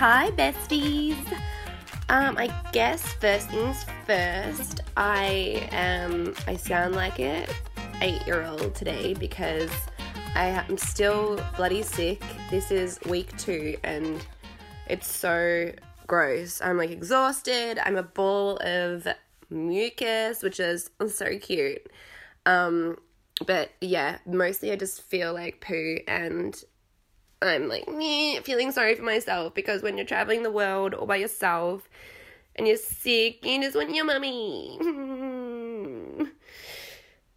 Hi, besties. Um, I guess first things first. I am. I sound like a eight-year-old today because I am still bloody sick. This is week two, and it's so gross. I'm like exhausted. I'm a ball of mucus, which is so cute. Um, but yeah, mostly I just feel like poo and I'm like me feeling sorry for myself because when you're traveling the world all by yourself and you're sick, you just want your mummy.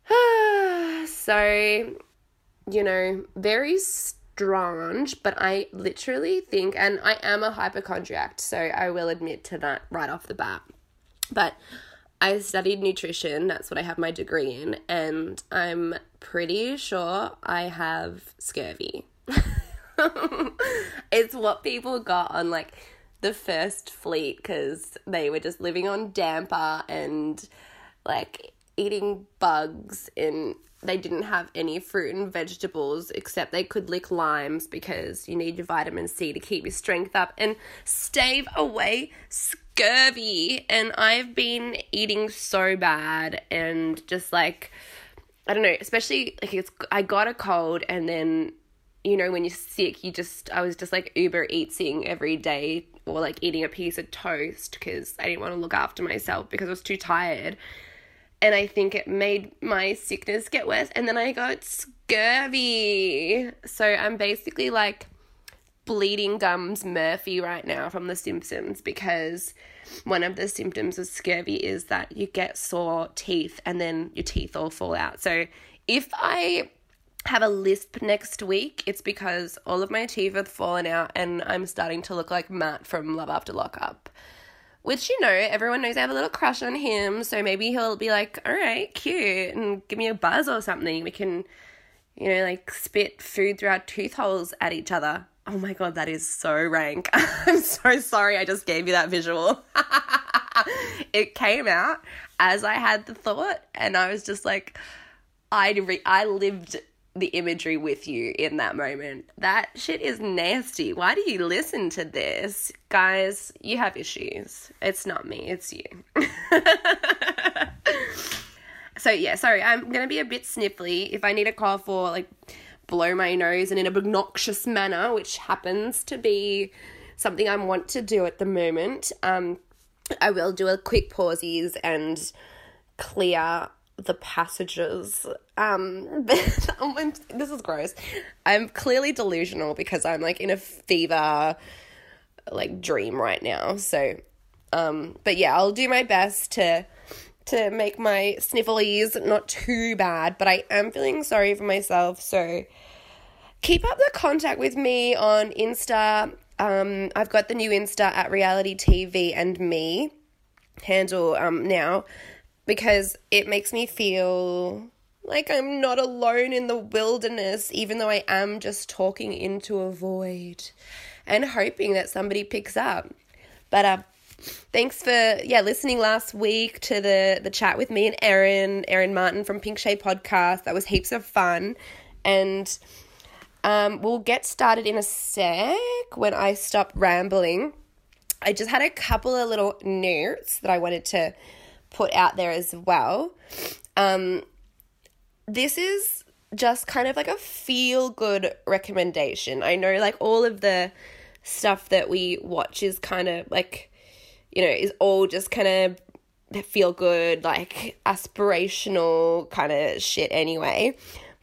so, you know, very strange, but I literally think, and I am a hypochondriac, so I will admit to that right off the bat. But I studied nutrition, that's what I have my degree in, and I'm pretty sure I have scurvy. it's what people got on like the first fleet because they were just living on damper and like eating bugs and they didn't have any fruit and vegetables except they could lick limes because you need your vitamin C to keep your strength up and stave away scurvy. And I've been eating so bad and just like I don't know, especially like it's I got a cold and then you know, when you're sick, you just, I was just like Uber eating every day or like eating a piece of toast because I didn't want to look after myself because I was too tired. And I think it made my sickness get worse. And then I got scurvy. So I'm basically like bleeding gums Murphy right now from The Simpsons because one of the symptoms of scurvy is that you get sore teeth and then your teeth all fall out. So if I have a lisp next week, it's because all of my teeth have fallen out and I'm starting to look like Matt from Love After Lockup. Which, you know, everyone knows I have a little crush on him, so maybe he'll be like, all right, cute, and give me a buzz or something. We can, you know, like spit food through our tooth holes at each other. Oh my god, that is so rank. I'm so sorry I just gave you that visual. it came out as I had the thought, and I was just like, I, re- I lived the imagery with you in that moment. That shit is nasty. Why do you listen to this? Guys, you have issues. It's not me, it's you. so, yeah, sorry, I'm to be a bit sniffly. If I need a cough or like blow my nose and in an obnoxious manner, which happens to be something I want to do at the moment, um, I will do a quick pauses and clear the passages. Um, this is gross. I'm clearly delusional because I'm like in a fever, like dream right now. So, um, but yeah, I'll do my best to to make my snifflies not too bad. But I am feeling sorry for myself. So keep up the contact with me on Insta. Um, I've got the new Insta at Reality TV and me handle um now because it makes me feel like I'm not alone in the wilderness, even though I am just talking into a void and hoping that somebody picks up. But uh, thanks for yeah listening last week to the the chat with me and Erin, Erin Martin from Pink Shade Podcast. That was heaps of fun, and um, we'll get started in a sec when I stop rambling. I just had a couple of little notes that I wanted to put out there as well. Um, this is just kind of like a feel good recommendation. I know, like, all of the stuff that we watch is kind of like, you know, is all just kind of feel good, like aspirational kind of shit anyway.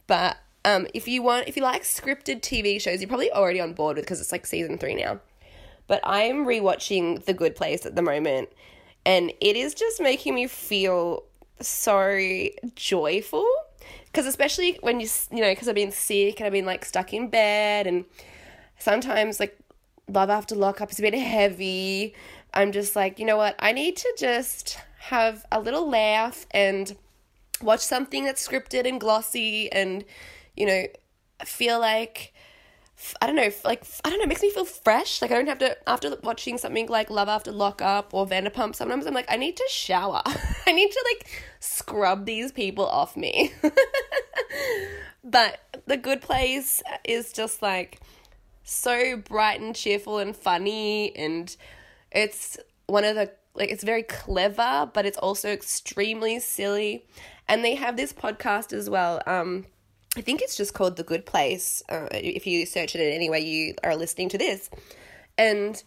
But um, if you want, if you like scripted TV shows, you're probably already on board with because it's like season three now. But I'm rewatching The Good Place at the moment, and it is just making me feel so joyful. Because especially when you you know because I've been sick and I've been like stuck in bed and sometimes like love after lockup is a bit heavy. I'm just like you know what? I need to just have a little laugh and watch something that's scripted and glossy and you know feel like I don't know, like I don't know, it makes me feel fresh. Like I don't have to after watching something like Love After Lockup or Vanderpump. Sometimes I'm like, I need to shower. I need to like scrub these people off me. but the Good Place is just like so bright and cheerful and funny and it's one of the like it's very clever but it's also extremely silly and they have this podcast as well um i think it's just called the good place uh, if you search it in any way you are listening to this. And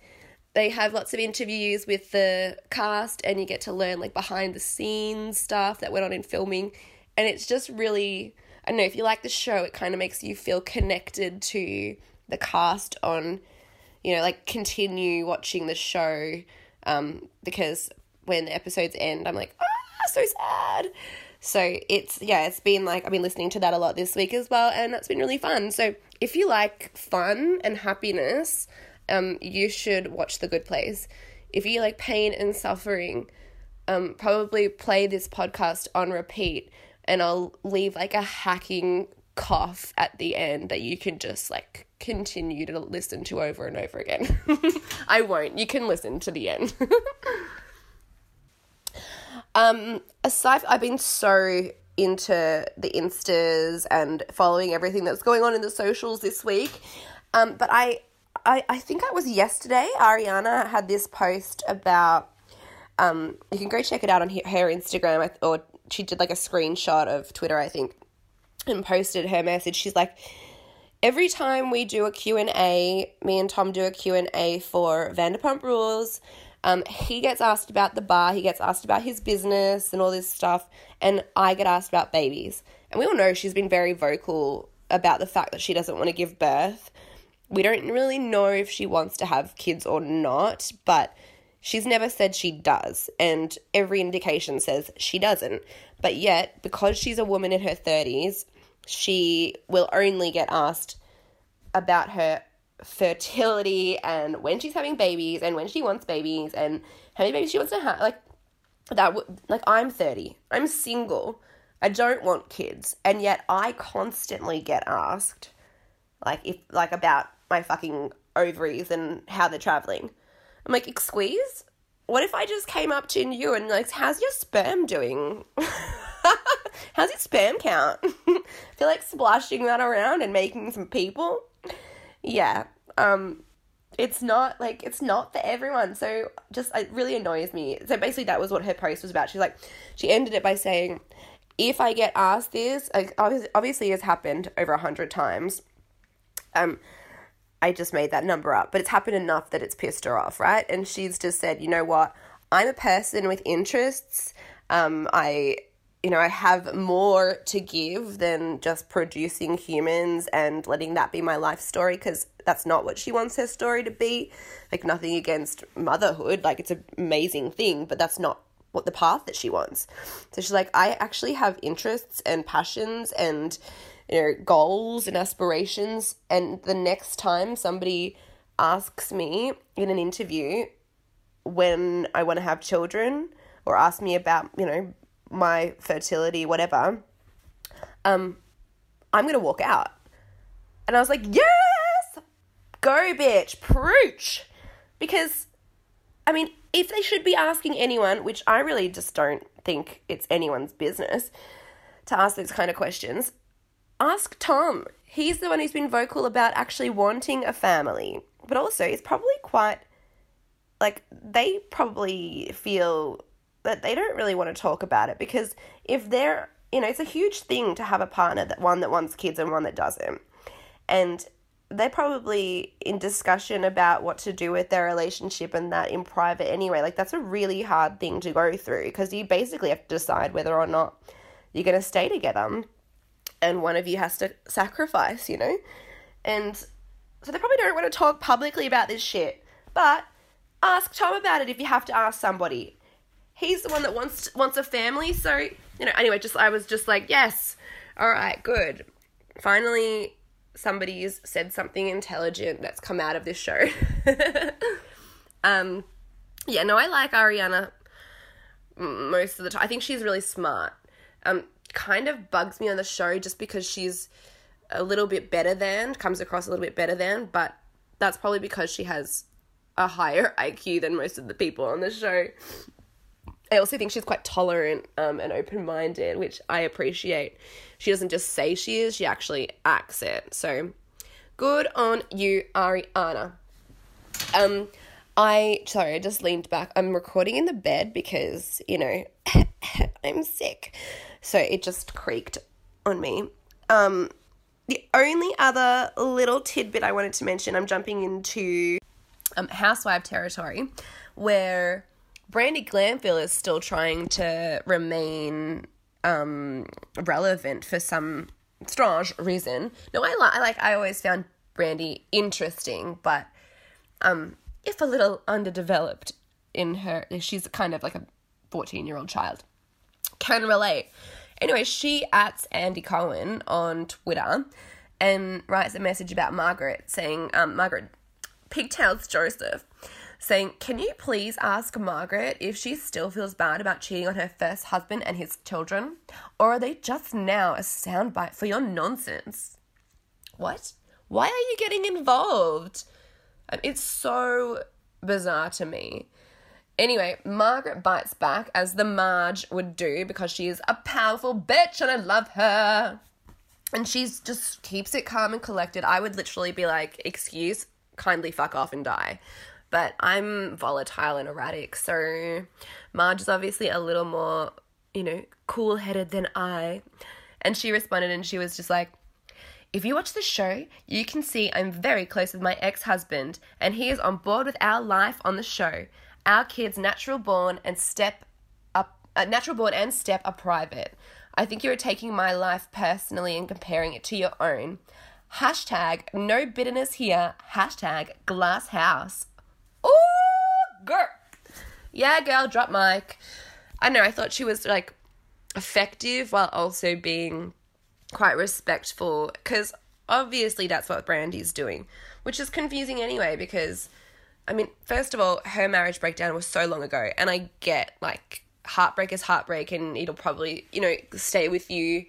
they have lots of interviews with the cast and you get to learn like behind the scenes stuff that went on in filming. And it's just really i don't know if you like the show it kind of makes you feel connected to the cast on you know like continue watching the show um because when the episodes end i'm like ah so sad so it's yeah it's been like i've been listening to that a lot this week as well and that's been really fun so if you like fun and happiness um, you should watch The Good Place. If you like pain and suffering, um, probably play this podcast on repeat, and I'll leave like a hacking cough at the end that you can just like continue to listen to over and over again. I won't. You can listen to the end. um, aside, I've been so into the instas and following everything that's going on in the socials this week. Um, but I I, I think it was yesterday, Ariana had this post about, um, you can go check it out on her, her Instagram, or she did like a screenshot of Twitter, I think, and posted her message. She's like, every time we do a Q&A, me and Tom do a Q&A for Vanderpump Rules, um, he gets asked about the bar, he gets asked about his business and all this stuff, and I get asked about babies. And we all know she's been very vocal about the fact that she doesn't want to give birth we don't really know if she wants to have kids or not, but she's never said she does, and every indication says she doesn't. But yet, because she's a woman in her 30s, she will only get asked about her fertility and when she's having babies and when she wants babies and how many babies she wants to have. Like, that, would like, I'm 30, I'm single, I don't want kids, and yet I constantly get asked like if like about my fucking ovaries and how they're traveling. I'm like, excuse? What if I just came up to you and like, how's your sperm doing? how's your sperm count? I feel like splashing that around and making some people. Yeah. Um it's not like it's not for everyone. So just it really annoys me. So basically that was what her post was about. She's like she ended it by saying if I get asked this, like obviously, has happened over a hundred times. Um, I just made that number up, but it's happened enough that it's pissed her off, right? And she's just said, you know what? I'm a person with interests. Um, I, you know, I have more to give than just producing humans and letting that be my life story because that's not what she wants her story to be. Like, nothing against motherhood, like, it's an amazing thing, but that's not what the path that she wants. So she's like, I actually have interests and passions and you know, goals and aspirations. And the next time somebody asks me in an interview when I want to have children or ask me about, you know, my fertility, whatever, um, I'm to walk out. And I was like, yes, go, bitch, preach. Because, I mean, if they should be asking anyone, which I really just don't think it's anyone's business to ask those kind of questions, ask Tom. He's the one who's been vocal about actually wanting a family. But also, it's probably quite like they probably feel that they don't really want to talk about it because if they're, you know, it's a huge thing to have a partner that one that wants kids and one that doesn't. And they're probably in discussion about what to do with their relationship and that in private anyway. Like, that's a really hard thing to go through because you basically have to decide whether or not you're going to stay together and one of you has to sacrifice, you know? And so they probably don't want to talk publicly about this shit. But ask Tom about it if you have to ask somebody. He's the one that wants wants a family, so you know, anyway, just I was just like, yes. All right, good. Finally somebody's said something intelligent that's come out of this show. um yeah, no, I like Ariana most of the time. I think she's really smart. Um kind of bugs me on the show just because she's a little bit better than, comes across a little bit better than, but that's probably because she has a higher IQ than most of the people on the show. I also think she's quite tolerant um, and open minded, which I appreciate. She doesn't just say she is, she actually acts it. So Good on you, Ariana. Um, I sorry, I just leaned back. I'm recording in the bed because you know I'm sick, so it just creaked on me. Um, the only other little tidbit I wanted to mention, I'm jumping into um, housewife territory, where Brandi Glanville is still trying to remain um, relevant for some strange reason. No, I like, I like, I always found Brandi interesting, but um, if a little underdeveloped in her, she's kind of like a 14 year old child, can relate. Anyway, she at Andy Cohen on Twitter and writes a message about Margaret saying, um, Margaret, Pigtails Joseph, saying, Can you please ask Margaret if she still feels bad about cheating on her first husband and his children? Or are they just now a soundbite for your nonsense? What? Why are you getting involved? It's so bizarre to me. Anyway, Margaret bites back as the Marge would do because she is a powerful bitch and I love her. And she just keeps it calm and collected. I would literally be like, excuse, kindly fuck off and die. But I'm volatile and erratic, so Marge is obviously a little more, you know, cool headed than I. And she responded and she was just like, if you watch the show, you can see I'm very close with my ex husband, and he is on board with our life on the show. Our kids, natural born and step up, uh, natural born and step are private. I think you're taking my life personally and comparing it to your own. Hashtag no bitterness here. Hashtag glass house. Girl. Yeah, girl, drop mic. I know, I thought she was like effective while also being quite respectful because obviously that's what Brandi's doing, which is confusing anyway because I mean, first of all, her marriage breakdown was so long ago, and I get like heartbreak is heartbreak and it'll probably, you know, stay with you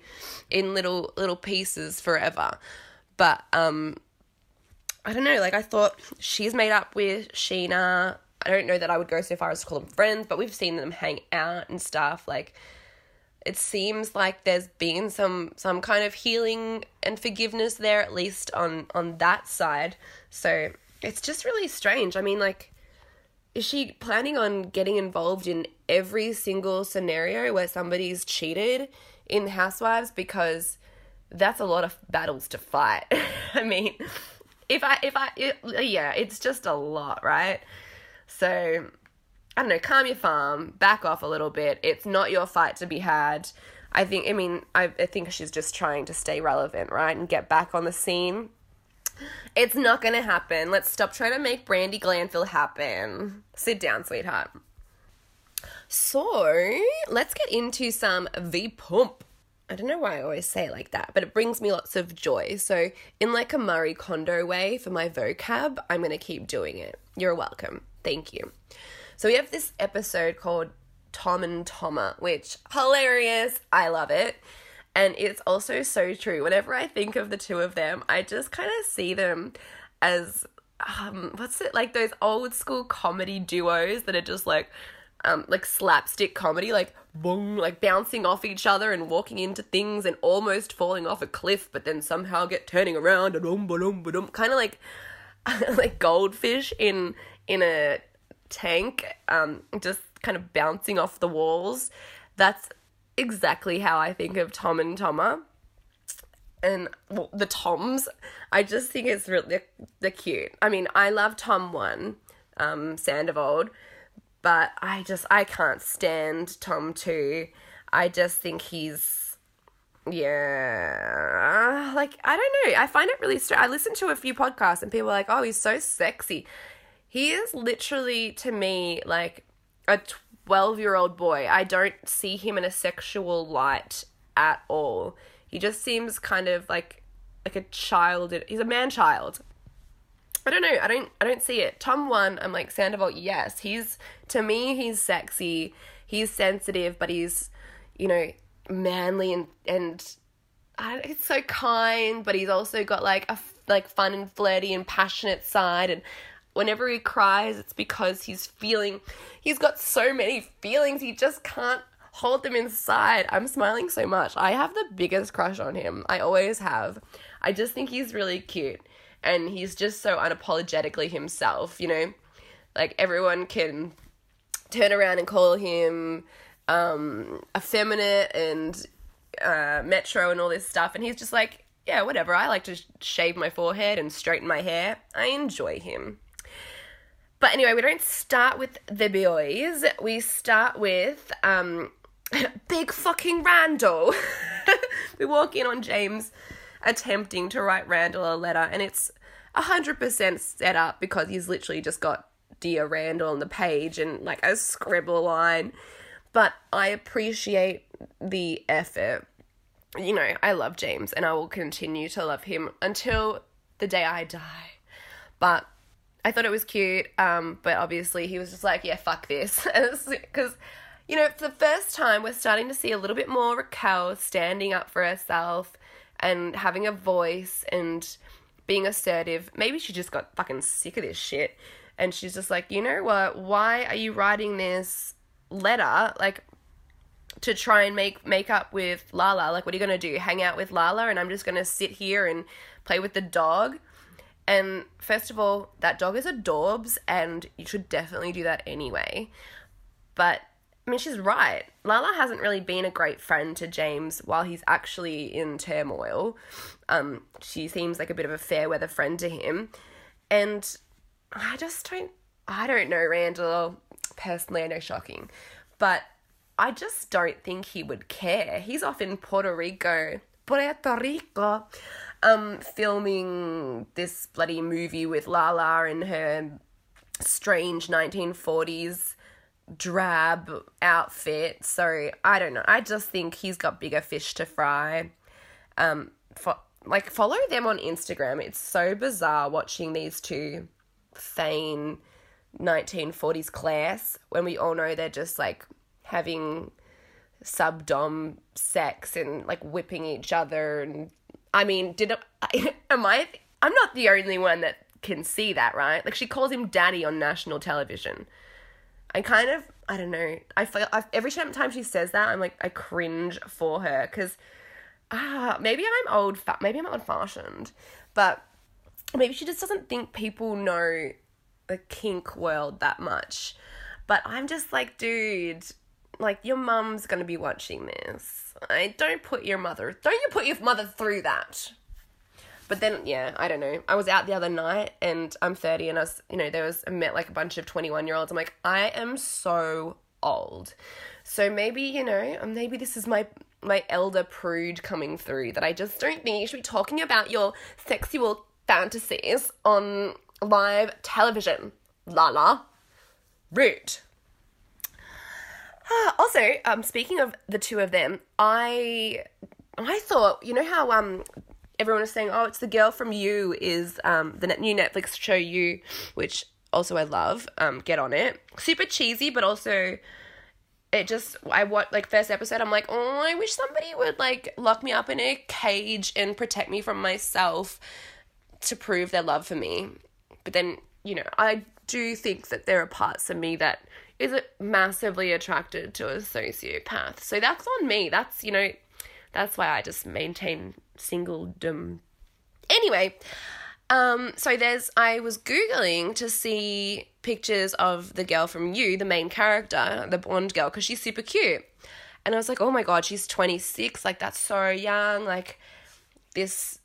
in little little pieces forever. But um I don't know, like I thought she's made up with Scheana. I don't know that I would go so far as to call them friends, but we've seen them hang out and stuff. Like it seems like there's been some some kind of healing and forgiveness there at least on on that side. So it's just really strange. I mean like is she planning on getting involved in every single scenario where somebody's cheated in housewives? Because that's a lot of battles to fight. I mean if i if i it, yeah it's just a lot right so I don't know, calm your farm, back off a little bit. It's not your fight to be had. I think, I mean, I, I think she's just trying to stay relevant, right? And get back on the scene. It's not gonna happen. Let's stop trying to make Brandi Glanville happen. Sit down, sweetheart. So, let's get into some V Pump. I don't know why I always say it like that, but it brings me lots of joy. So, in like a Marie Kondo way for my vocab, I'm gonna keep doing it. You're welcome. Thank you. So we have this episode called Tom and Toma, which hilarious. I love it. And it's also so true. Whenever I think of the two of them, I just kind of see them as um what's it like those old school comedy duos that are just like um like slapstick comedy like boom like bouncing off each other and walking into things and almost falling off a cliff but then somehow get turning around and kind of like like goldfish in in a tank, um, just kind of bouncing off the walls. That's exactly how I think of Tom and Toma. And well, the Toms, I just think it's really the cute. I mean, I love Tom one, um, Sandoval, but I just I can't stand Tom two. I just think he's yeah, like I don't know. I find it really strange. I listened to a few podcasts and people are like, "Oh, he's so sexy." He is literally to me like a 12 year old boy. I don't see him in a sexual light at all. He just seems kind of like like a child. He's a man child. I don't know. I don't. I don't see it. Tom one. I'm like Sandoval. Yes, he's to me. He's sexy. He's sensitive, but he's you know manly and and I, it's so kind. But he's also got like a like fun and flirty and passionate side. And whenever he cries, it's because he's feeling, he's got so many feelings, he just can't hold them inside. I'm smiling so much. I have the biggest crush on him. I always have. I just think he's really cute. and he's just so unapologetically himself, you know? Like everyone can turn around and call him um effeminate and uh metro and all this stuff and he's just like, yeah, whatever. I like to shave my forehead and straighten my hair. I enjoy him. But anyway, we don't start with the boys. We start with um big fucking Randall. we walk in on James attempting to write Randall a letter, and it's 100% set up because he's literally just got Dear Randall on the page and like a scribble line. But I appreciate the effort. You know, I love James and I will continue to love him until the day I die. But I thought it was cute, um, but obviously he was just like, yeah, fuck this. Because you know, for the first time, we're starting to see a little bit more Raquel standing up for herself and having a voice and being assertive. Maybe she just got fucking sick of this shit. And she's just like, you know what? Why are you writing this letter? Like, to try and make make up with Lala. Like, what are you gonna do? Hang out with Lala, and I'm just gonna sit here and play with the dog. And first of all, that dog is a Dorbs, and you should definitely do that anyway. But I mean, she's right. Lala hasn't really been a great friend to James while he's actually in turmoil. Um, she seems like a bit of a fair weather friend to him. And I just don't, I don't know, Randall. Personally, I know shocking. But I just don't think he would care. He's off in Puerto Rico, Puerto Rico, um, filming this bloody movie with Lala and her strange 1940s drab outfit. So I don't know. I just think he's got bigger fish to fry. Um, for, like follow them on Instagram. It's so bizarre watching these two feign 1940s class when we all know they're just like having subdom sex and like whipping each other and I mean, did am I I'm not the only one that can see that, right? Like she calls him daddy on national television. I kind of I don't know. I feel I, every time she says that, I'm like I cringe for her because ah maybe I'm old fat maybe I'm old fashioned, but maybe she just doesn't think people know the kink world that much. But I'm just like, dude, like your mum's gonna be watching this. I don't put your mother. Don't you put your mother through that? But then, yeah, I don't know. I was out the other night and I'm 30 and I was, you know, there was, I met like a bunch of 21 year olds. I'm like, I am so old. So maybe, you know, um, maybe this is my my elder prude coming through that I just don't think you should be talking about your sexual fantasies on live television. La la. Rude. Also, um, speaking of the two of them, I I thought, you know how um everyone is saying, oh, it's the girl from You is um, the new Netflix show You, which also I love. Um, get on it. Super cheesy, but also it just I want like first episode. I'm like, oh, I wish somebody would like lock me up in a cage and protect me from myself to prove their love for me. But then you know, I do think that there are parts of me that is it massively attracted to a sociopath. So that's on me. That's you know that's why I just maintain singledom. Anyway, um, so there's I was googling to see pictures of the girl from You, the main character, the blonde girl, because she's super cute, and I was like, oh my god, she's 26, like that's so young. Like this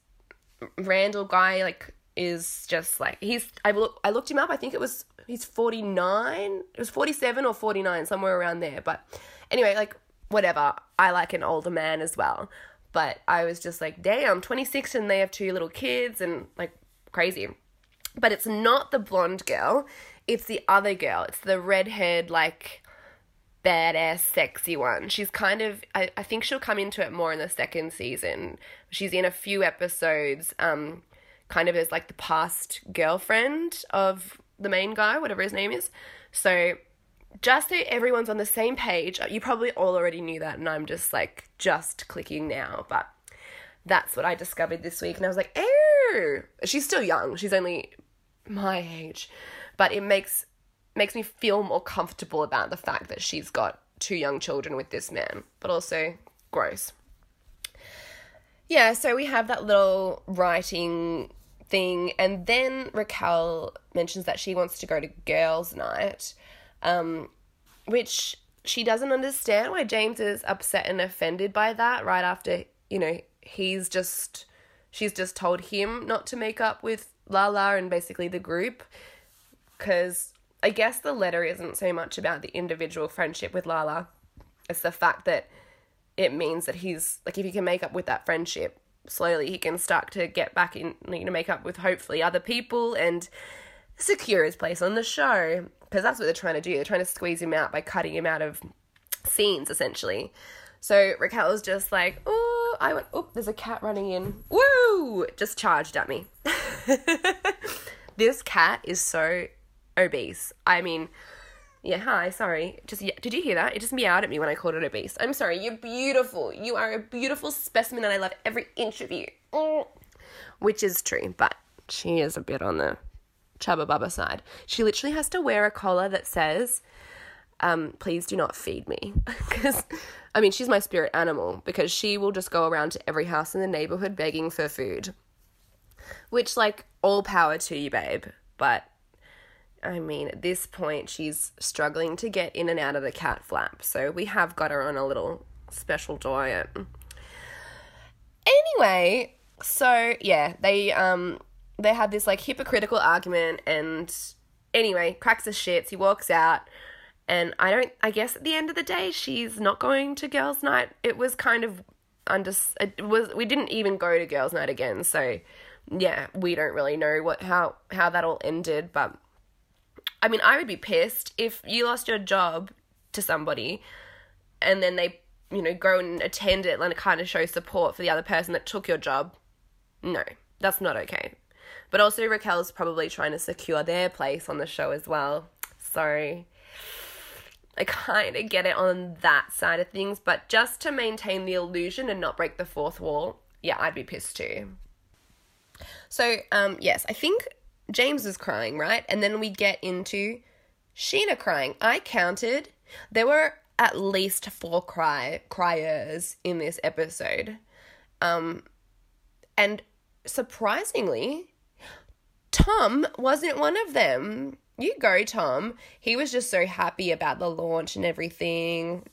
Randall guy, like is just like he's I look I looked him up. I think it was he's 49. It was 47 or 49, somewhere around there. But anyway, like whatever. I like an older man as well. But I was just like, damn, 26 and they have two little kids and like crazy. But it's not the blonde girl, it's the other girl. It's the redhead, like badass, sexy one. She's kind of, I, I think she'll come into it more in the second season. She's in a few episodes, um, kind of as like the past girlfriend of the main guy, whatever his name is. So just so everyone's on the same page, uh, you probably all already knew that, and I'm just like just clicking now, but that's what I discovered this week, and I was like, oh, she's still young. She's only my age, but it makes makes me feel more comfortable about the fact that she's got two young children with this man, but also gross. Yeah, so we have that little writing thing. And then Raquel mentions that she wants to go to girls' night, um, which she doesn't understand why James is upset and offended by that right after, you know, he's just, she's just told him not to make up with Lala and basically the group. Because I guess the letter isn't so much about the individual friendship with Lala, it's the fact that it means that he's, like, if he can make up with that friendship, slowly he can start to get back in, you know, make up with hopefully other people and secure his place on the show. Because that's what they're trying to do. They're trying to squeeze him out by cutting him out of scenes, essentially. So Raquel's just like, oh, I went, oh, there's a cat running in. Woo! Just charged at me. this cat is so obese. I mean, yeah, hi, sorry. Just did you hear that? It just meowed at me when I called it obese. I'm sorry. You're beautiful. You are a beautiful specimen, and I love every inch of you. Mm. Which is true, but she is a bit on the chubba bubba side. She literally has to wear a collar that says, um, "Please do not feed me," because I mean she's my spirit animal because she will just go around to every house in the neighborhood begging for food. Which, like, all power to you, babe. But I mean, at this point, she's struggling to get in and out of the cat flap, so we have got her on a little special diet. Anyway, so yeah, they um they had this like hypocritical argument, and anyway, cracks the shits. He walks out, and I don't. I guess at the end of the day, she's not going to girls' night. It was kind of under. It was we didn't even go to girls' night again, so yeah, we don't really know what how how that all ended, but I mean, I would be pissed if you lost your job to somebody and then they, you know, go and attend it and kind of show support for the other person that took your job. No, that's not okay. But also, Raquel's probably trying to secure their place on the show as well. So, I kind of get it on that side of things, but just to maintain the illusion and not break the fourth wall, yeah, I'd be pissed too. So, um, yes, I think James is crying, right? And then we get into Scheana crying. I counted, there were at least four cry criers in this episode. Um, and surprisingly, Tom wasn't one of them. You go, Tom. He was just so happy about the launch and everything.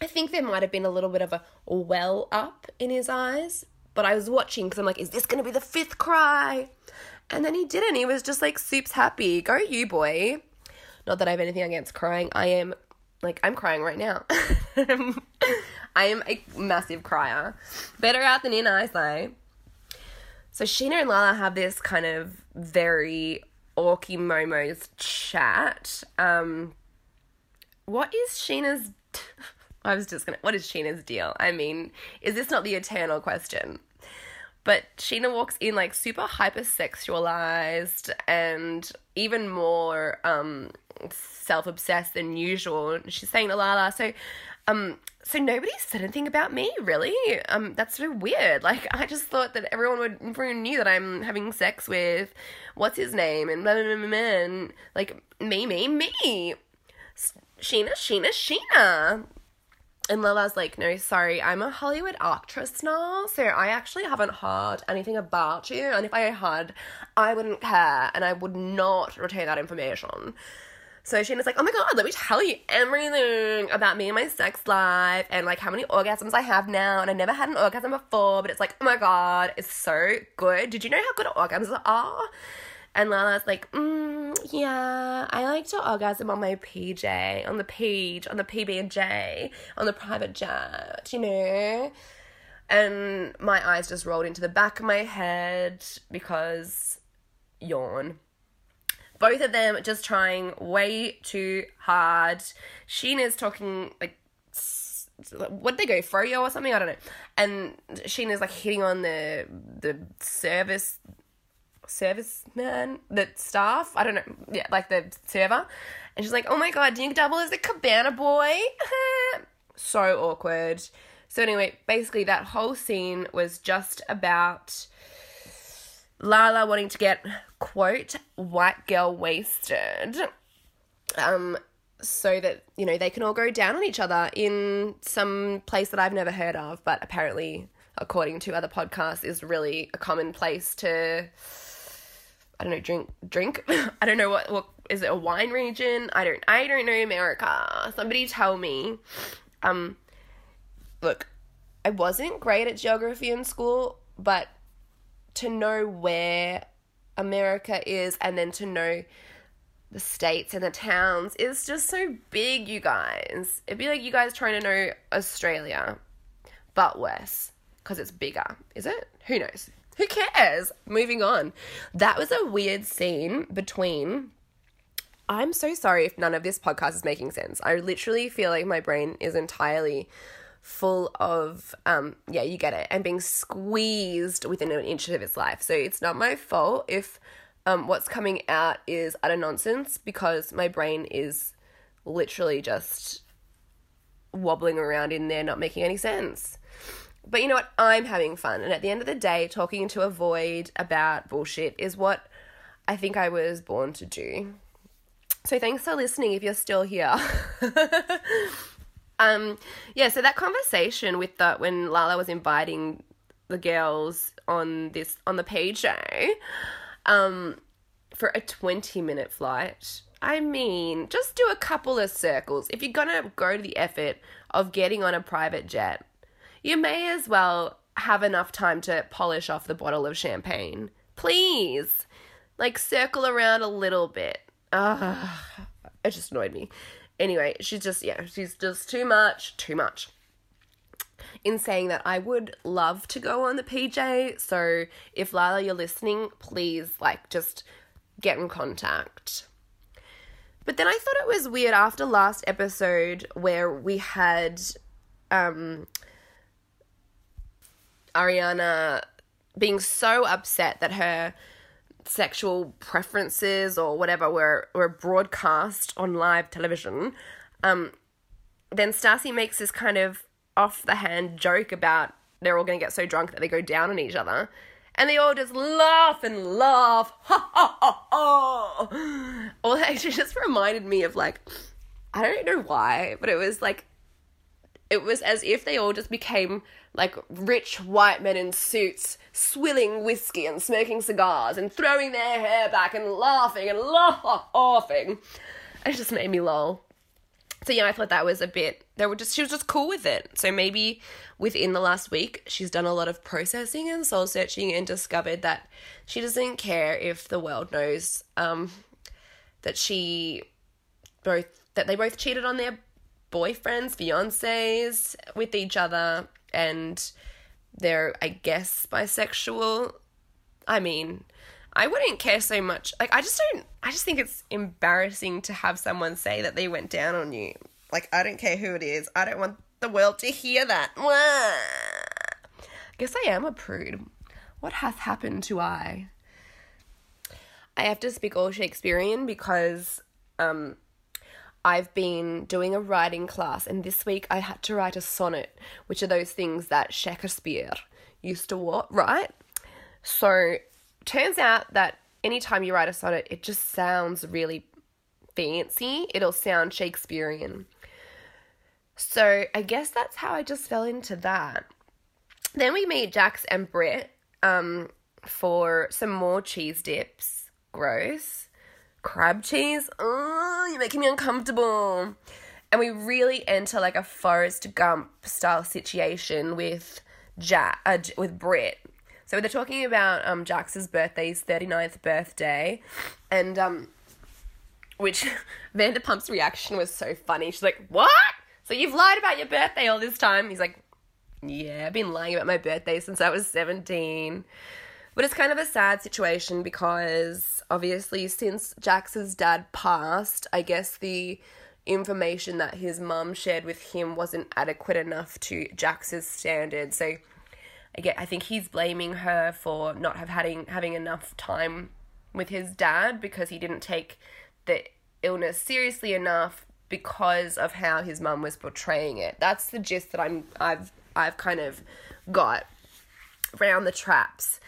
I think there might have been a little bit of a well up in his eyes, but I was watching because I'm like, is this going to be the fifth cry? And then he didn't. He was just like soups happy. Go you, boy. Not that I have anything against crying. I am like I'm crying right now. I am a massive crier. Better out than in, I say. So Scheana and Lala have this kind of very orky momos chat. Um, what is Scheana's. I was just gonna. What is Scheana's deal? I mean, is this not the eternal question? But Scheana walks in like super hypersexualized and even more um, self obsessed than usual. She's saying to Lala, so um, so nobody said anything about me, really? Um, that's so weird. Like, I just thought that everyone would, everyone knew that I'm having sex with, what's his name, and blah, blah, blah, blah, and like, me, me, me. Scheana, Sheena, Scheana. And Lala's like, no, sorry, I'm a Hollywood actress now, so I actually haven't heard anything about you. And if I had, I wouldn't care and I would not retain that information. So Scheana's like, oh my god, let me tell you everything about me and my sex life and like how many orgasms I have now. And I never had an orgasm before, but it's like, oh my god, it's so good. Did you know how good orgasms are? And Lala's like, mm, yeah, I like to orgasm on my PJ, on the page, on the PB and J, on the private jet, you know. And my eyes just rolled into the back of my head because yawn. Both of them just trying way too hard. Scheana's talking like what they go froyo or something? I don't know. And Scheana's like hitting on the the service serviceman, the staff, I don't know, yeah, like the server. And she's like, oh my god, do you double as the cabana boy? so awkward. So, anyway, basically, that whole scene was just about Lala wanting to get, quote, white girl wasted. Um, so that, you know, they can all go down on each other in some place that I've never heard of, but apparently, according to other podcasts, is really a common place to I don't know, drink drink. I don't know what what is it a wine region? I don't I don't know America. Somebody tell me. Um look, I wasn't great at geography in school, but to know where America is and then to know the states and the towns is just so big, you guys. It'd be like you guys trying to know Australia, but worse because it's bigger. Is it? Who knows? Who cares? Moving on. That was a weird scene between. I'm so sorry if none of this podcast is making sense. I literally feel like my brain is entirely full of um yeah you get it and being squeezed within an inch of its life so it's not my fault if um what's coming out is utter nonsense because my brain is literally just wobbling around in there not making any sense but you know what i'm having fun and at the end of the day talking into a void about bullshit is what i think i was born to do so thanks for listening if you're still here Um, yeah, so that conversation with the when Lala was inviting the girls on this on the PJ, um, for a twenty minute flight. I mean, just do a couple of circles. If you're gonna go to the effort of getting on a private jet, you may as well have enough time to polish off the bottle of champagne. Please. Like circle around a little bit. Ugh, it just annoyed me. Anyway, she's just, yeah, she's just too much, too much. In saying that, I would love to go on the PJ. So if Lila, you're listening, please, like, just get in contact. But then I thought it was weird after last episode where we had um, Ariana being so upset that her sexual preferences or whatever were were broadcast on live television, um, then Stassi makes this kind of off the hand joke about they're all going to get so drunk that they go down on each other. And they all just laugh and laugh. Ha ha ha ha. Or actually just reminded me of like, I don't know why, but it was like, it was as if they all just became like rich white men in suits swilling whiskey and smoking cigars and throwing their hair back and laughing and laughing. It just made me lol. So yeah, I thought that was a bit. They were just she was just cool with it. So maybe within the last week, she's done a lot of processing and soul searching and discovered that she doesn't care if the world knows um, that she both that they both cheated on their boyfriends, fiancés with each other, and they're, I guess, bisexual. I mean, I wouldn't care so much. Like, I just don't, I just think it's embarrassing to have someone say that they went down on you. Like, I don't care who it is. I don't want the world to hear that. I guess I am a prude. What hath happened to I? I have to speak all Shakespearean because um, I've been doing a writing class, and this week I had to write a sonnet, which are those things that Shakespeare used to write. So, turns out that anytime you write a sonnet, it just sounds really fancy. It'll sound Shakespearean. So, I guess that's how I just fell into that. Then we meet Jax and Britt um, for some more cheese dips. Gross crab cheese. Oh, you're making me uncomfortable. And we really enter like a Forrest Gump style situation with Jack, uh, with Britt. So they're talking about um Jax's birthday, his 39th birthday, and um, which Vanderpump's reaction was so funny. She's like, "What? So you've lied about your birthday all this time?" He's like, "Yeah, I've been lying about my birthday since I was 17." But it's kind of a sad situation because obviously, since Jax's dad passed, I guess the information that his mum shared with him wasn't adequate enough to Jax's standards. So I get I think he's blaming her for not have having having enough time with his dad because he didn't take the illness seriously enough because of how his mum was portraying it. That's the gist that I'm I've I've kind of got around the traps.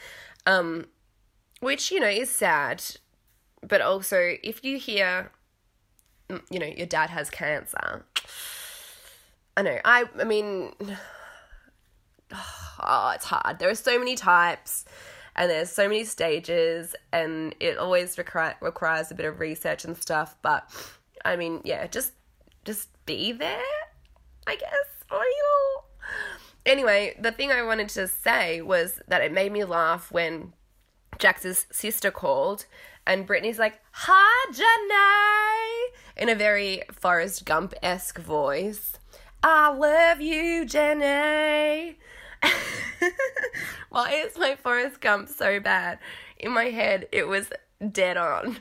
Um, which, you know, is sad. But also, if you hear, mm, you know, your dad has cancer, I know, I, I mean, oh, it's hard. There are so many types. and there's so many stages, and it always require, requires a bit of research and stuff. But I mean, yeah, just just be there, I guess. Or, you. Anyway, the thing I wanted to say was that it made me laugh when Jax's sister called and Brittany's like, Hi, Jenny, in a very Forrest Gump esque voice. I love you, Jenny. Why is my Forrest Gump so bad? In my head, it was dead on.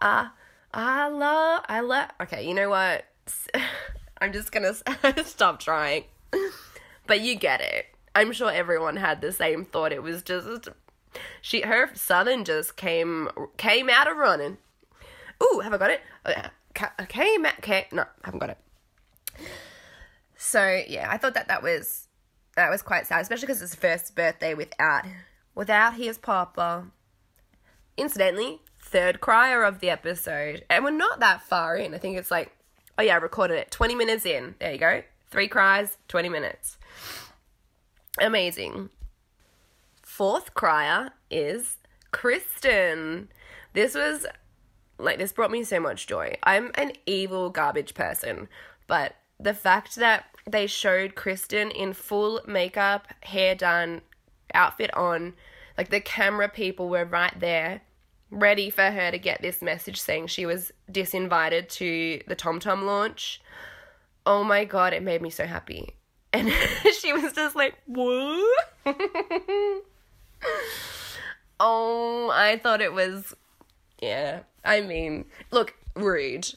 Uh, I love, I love. Okay, you know what? I'm just gonna stop trying. But you get it. I'm sure everyone had the same thought. It was just she her southern just came came out of running. Ooh, have I got it? Oh, okay, okay, no, haven't got it. So yeah, I thought that that was that was quite sad, especially because it's his first birthday without without his papa. Incidentally, third crier of the episode, and we're not that far in. I think it's like, oh yeah, I recorded it twenty minutes in. There you go, three cries, twenty minutes. Amazing. Fourth crier is Kristen. This was like this brought me so much joy. I'm an evil garbage person, but the fact that they showed Kristen in full makeup, hair done, outfit on, like the camera people were right there, ready for her to get this message saying she was disinvited to the TomTom launch. Oh my god, it made me so happy. And she was just like, what? oh, I thought it was, yeah. I mean, look, rude.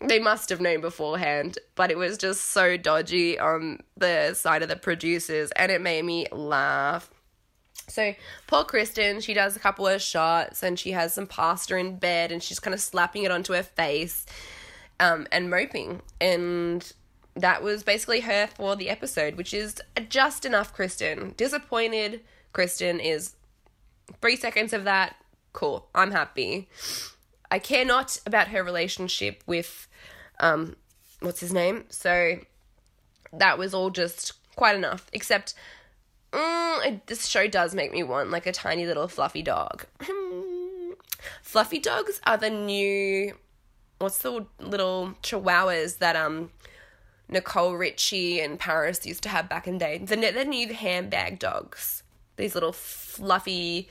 They must have known beforehand, but it was just so dodgy on the side of the producers, and it made me laugh. So, poor Kristen, she does a couple of shots and she has some pasta in bed and she's kind of slapping it onto her face um, and moping. And that was basically her for the episode, which is just enough Kristen. Disappointed Kristen is three seconds of that. Cool. I'm happy. I care not about her relationship with, um, what's his name? So that was all just quite enough. Except, mm, it, this show does make me want like a tiny little fluffy dog. fluffy dogs are the new, what's the little chihuahuas that um Nicole Richie and Paris used to have back in the day. The, the new handbag dogs. These little fluffy,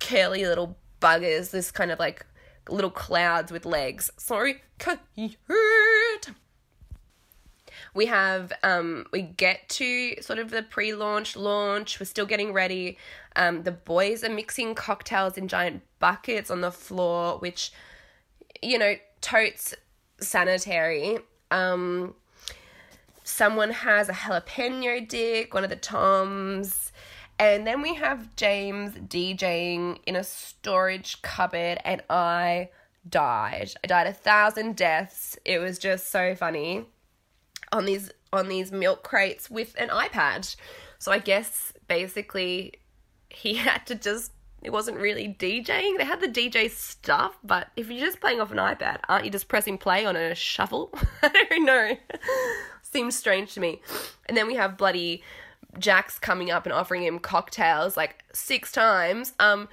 curly little buggers. This kind of like little clouds with legs. Sorry, hurt. We have um we get to sort of the pre-launch launch. We're still getting ready. Um the boys are mixing cocktails in giant buckets on the floor, which you know, totes sanitary. Um someone has a jalapeno dick, one of the toms. And then we have James DJing in a storage cupboard, and I died. I died a thousand deaths. It was just so funny on these on these milk crates with an iPad. So I guess basically he had to just it wasn't really DJing. They had the DJ stuff, but if you're just playing off an iPad, aren't you just pressing play on a shuffle? I don't know. Seems strange to me. And then we have bloody Jax coming up and offering him cocktails like six times. Um,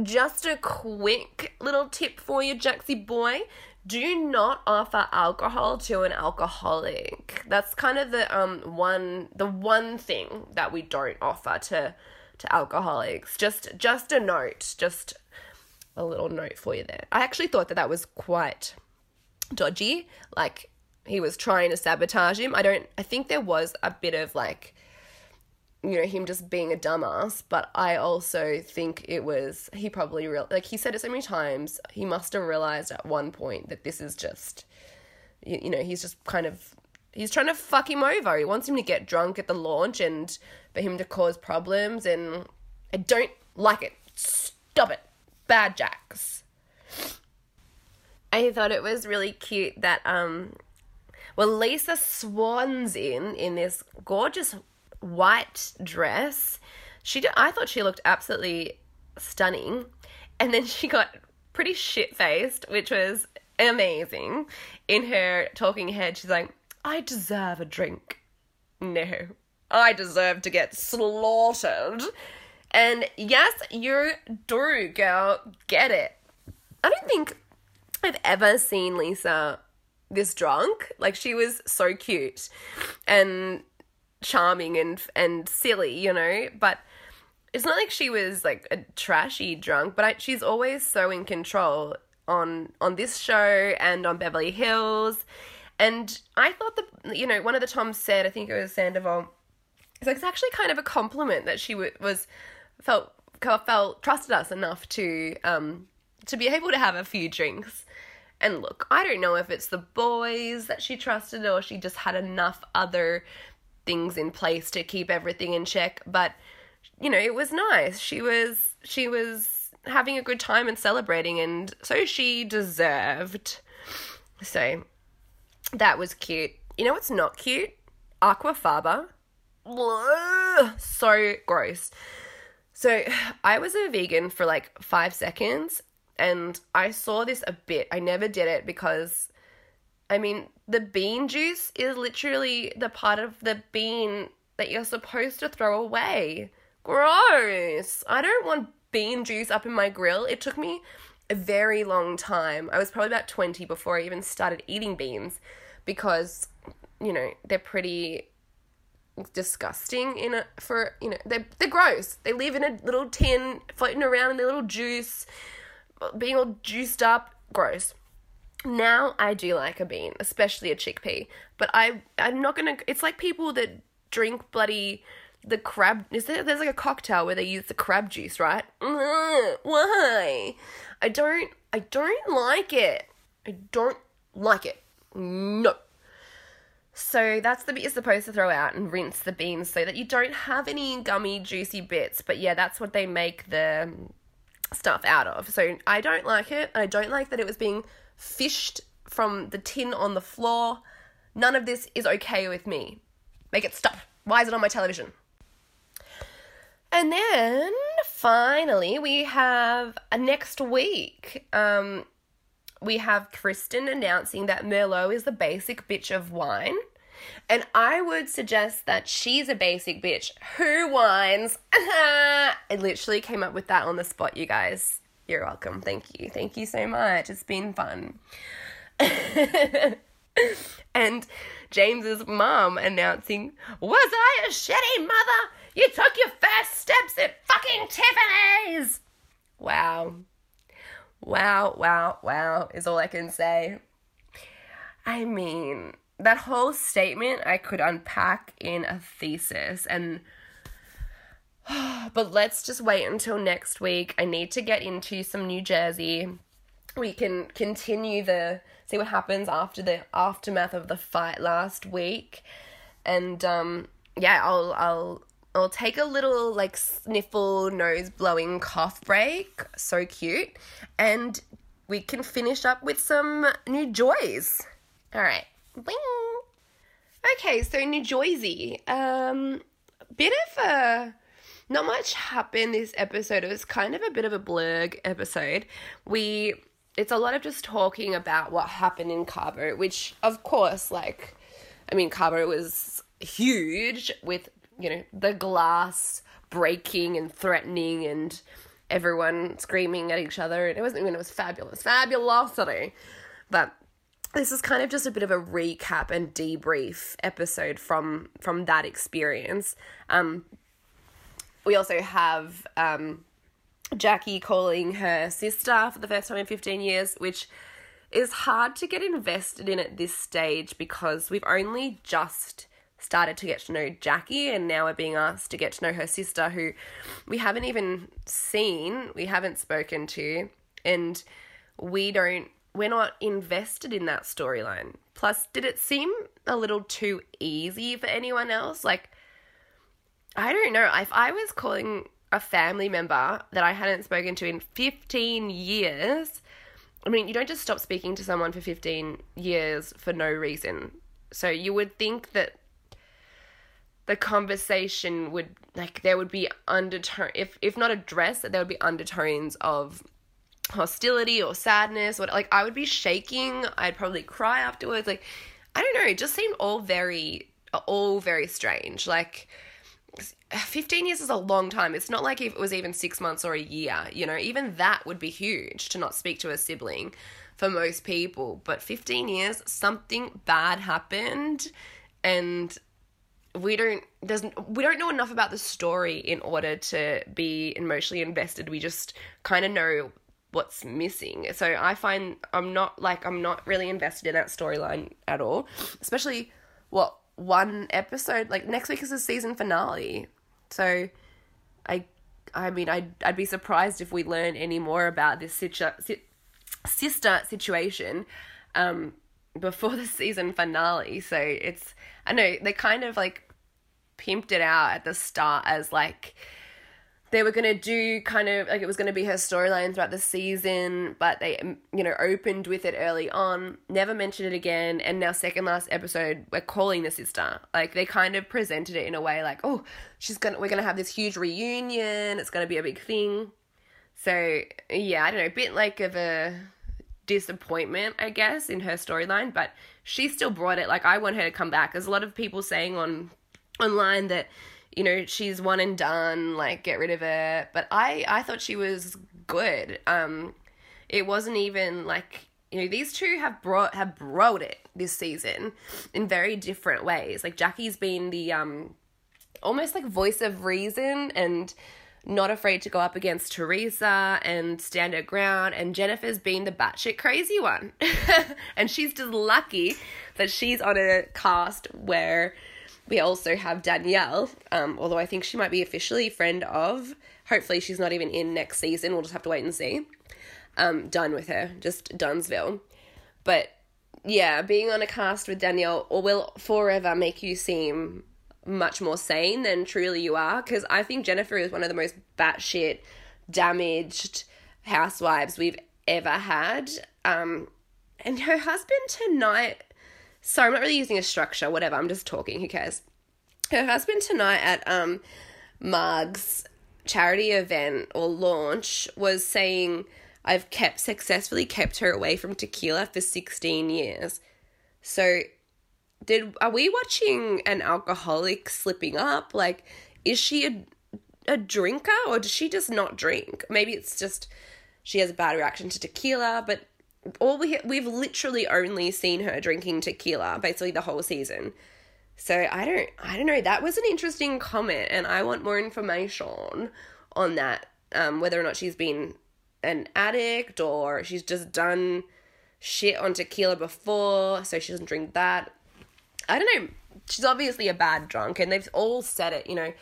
just a quick little tip for you, Jaxie boy. Do not offer alcohol to an alcoholic. That's kind of the um one the one thing that we don't offer to to alcoholics. Just just a note, just a little note for you there. I actually thought that that was quite dodgy. Like he was trying to sabotage him. I don't I think there was a bit of like you know him just being a dumbass but i also think it was he probably real like he said it so many times he must have realized at one point that this is just you, you know he's just kind of he's trying to fuck him over he wants him to get drunk at the launch and for him to cause problems and i don't like it stop it bad Jax. i thought it was really cute that um well lisa swans in in this gorgeous white dress. She did, I thought she looked absolutely stunning. And then she got pretty shit faced, which was amazing. In her talking head, she's like, I deserve a drink. No, I deserve to get slaughtered. And yes, you do, girl. Get it. I don't think I've ever seen Lisa this drunk. Like she was so cute and charming and and silly, you know, but it's not like she was like a trashy drunk, but I, she's always so in control on on this show and on Beverly Hills. And I thought that you know one of the Toms said, I think it was Sandoval, it's like it's actually kind of a compliment that she w- was felt felt trusted us enough to um to be able to have a few drinks. And look, I don't know if it's the boys that she trusted or she just had enough other things in place to keep everything in check, but you know, it was nice. She was she was having a good time and celebrating and so she deserved. So that was cute. You know what's not cute? Aquafaba. So gross. So I was a vegan for like five seconds and I saw this a bit. I never did it because I mean the bean juice is literally the part of the bean that you're supposed to throw away. Gross. I don't want bean juice up in my grill. It took me a very long time. I was probably about 20 before I even started eating beans because, you know, they're pretty disgusting in a for you know they're they're gross. They live in a little tin floating around in their little juice, being all juiced up. Gross. Now I do like a bean, especially a chickpea. But I I'm not gonna. It's like people that drink bloody the crab. Is there? There's like a cocktail where they use the crab juice, right? why? I don't. I don't like it. I don't like it. No. So that's the bit you're supposed to throw out and rinse the beans so that you don't have any gummy, juicy bits. But yeah, that's what they make the stuff out of. So I don't like it. I don't like that it was being fished from the tin on the floor. None of this is okay with me. Make it stop. Why is it on my television? And then finally, we have a next week. Um, we have Kristen announcing that Merlot is the basic bitch of wine. And I would suggest that she's a basic bitch who whines. I literally came up with that on the spot, you guys. You're welcome. Thank you. Thank you so much. It's been fun. and James's mom announcing, Was I a shitty mother? You took your first steps at fucking Tiffany's! Wow. Wow, wow, wow, is all I can say. I mean, that whole statement I could unpack in a thesis and but let's just wait until next week. I need to get into some New Jersey. We can continue the see what happens after the aftermath of the fight last week. And um yeah, I'll I'll I'll take a little like sniffle, nose blowing cough break. So cute. And we can finish up with some new joys. All right. Bing. Okay, so New Jersey. Um, bit of a not much happened this episode. It was kind of a bit of a blurg episode. We it's a lot of just talking about what happened in Cabo, which of course, like, I mean, Cabo was huge with you know, the glass breaking and threatening and everyone screaming at each other. And it wasn't even, it was fabulous. Fabulosity. But this is kind of just a bit of a recap and debrief episode from from that experience. Um, we also have um, Jackie calling her sister for the first time in 15 years, which is hard to get invested in at this stage because we've only just started to get to know Jackie and now we're being asked to get to know her sister who we haven't even seen, we haven't spoken to, and we don't we're not invested in that storyline. Plus, did it seem a little too easy for anyone else? Like I don't know, if I was calling a family member that I hadn't spoken to in 15 years, I mean, you don't just stop speaking to someone for 15 years for no reason. So you would think that the conversation would like there would be undertone if if not addressed that there would be undertones of hostility or sadness or like I would be shaking I'd probably cry afterwards like I don't know it just seemed all very all very strange like 15 years is a long time. It's not like if it was even six months or a year, you know, even that would be huge to not speak to a sibling for most people. But 15 years, something bad happened and we don't doesn't we don't know enough about the story in order to be emotionally invested. We just kind of know what's missing. So I find I'm not like I'm not really invested in that storyline at all. Especially what one episode like next week is the season finale. So I I mean I'd I'd be surprised if we learn any more about this situ- si- sister situation um before the season finale. So it's I know they kind of like pimped it out at the start as like they were going to do kind of like it was going to be her storyline throughout the season, but they, mm, you know, opened with it early on, never mentioned it again, and now, second last episode, we're calling the sister. Like, they kind of presented it in a way like, oh, she's gonna, we're gonna have this huge reunion, it's gonna be a big thing. So, yeah, I don't know, a bit like of a disappointment, I guess, in her storyline, but she still brought it. Like, I want her to come back. There's a lot of people saying on online that you know she's one and done like get rid of her but i i thought she was good. Um it wasn't even like you know these two have brought have brought it this season in very different ways. Like jackie's been the um almost like voice of reason and not afraid to go up against Teresa and stand her ground, and Jennifer's been the batshit crazy one. and she's just lucky that she's on a cast where we also have Danielle, um, although I think she might be officially friend of. Hopefully, she's not even in next season. We'll just have to wait and see. Um, done with her, just Dunsville. But yeah, being on a cast with Danielle will forever make you seem much more sane than truly you are. Because I think Jennifer is one of the most batshit, damaged housewives we've ever had. Um, and her husband tonight so I'm not really using a structure, whatever, I'm just talking, who cares? Her husband tonight at um Marg's charity event or launch was saying I've kept successfully kept her away from tequila for 16 years. So did are we watching an alcoholic slipping up? Like is she a a drinker or does she just not drink? Maybe it's just she has a bad reaction to tequila, but all we we've literally only seen her drinking tequila basically the whole season. So I don't I don't know. That was an interesting comment, and I want more information on that. Um, whether or not she's been an addict or she's just done shit on tequila before, so she doesn't drink that. I don't know. She's obviously a bad drunk, and they've all said it. You know,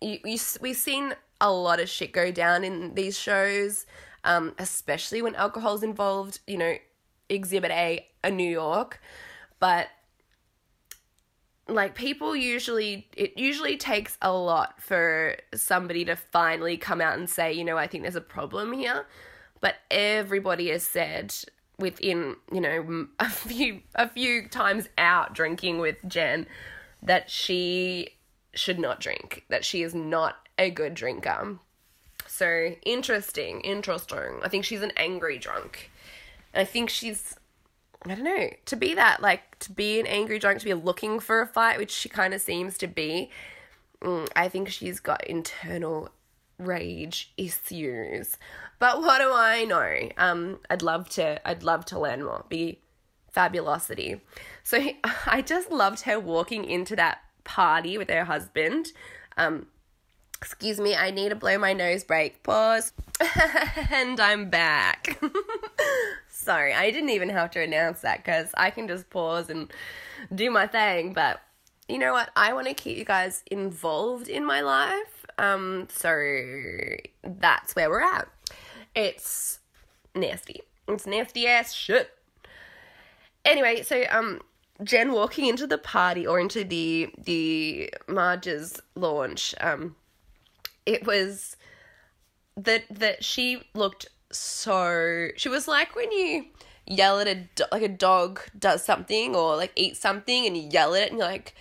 you, you we've seen a lot of shit go down in these shows um, especially when alcohol is involved. You know, Exhibit A, a New York, but like people usually it usually takes a lot for somebody to finally come out and say you know i think there's a problem here but everybody has said within you know a few a few times out drinking with jen that she should not drink that she is not a good drinker so interesting, interesting. I think she's an angry drunk. I think she's I don't know, to be that, like to be an angry drunk, to be looking for a fight, which she kind of seems to be. Mm, I think she's got internal rage issues. But what do I know? Um, I'd love to. I'd love to learn more. Be fabulosity. So he, I just loved her walking into that party with her husband. Um, Excuse me, I need to blow my nose break. Pause. and I'm back. Sorry, I didn't even have to announce that because I can just pause and do my thing. But you know what? I want to keep you guys involved in my life. Um, so that's where we're at. It's nasty. It's nasty ass shit. Anyway, so um, Jen walking into the party or into the the Marge's launch. Um, it was that that she looked so she was like when you yell at a like a dog does something or like eats something and you yell at it and you're like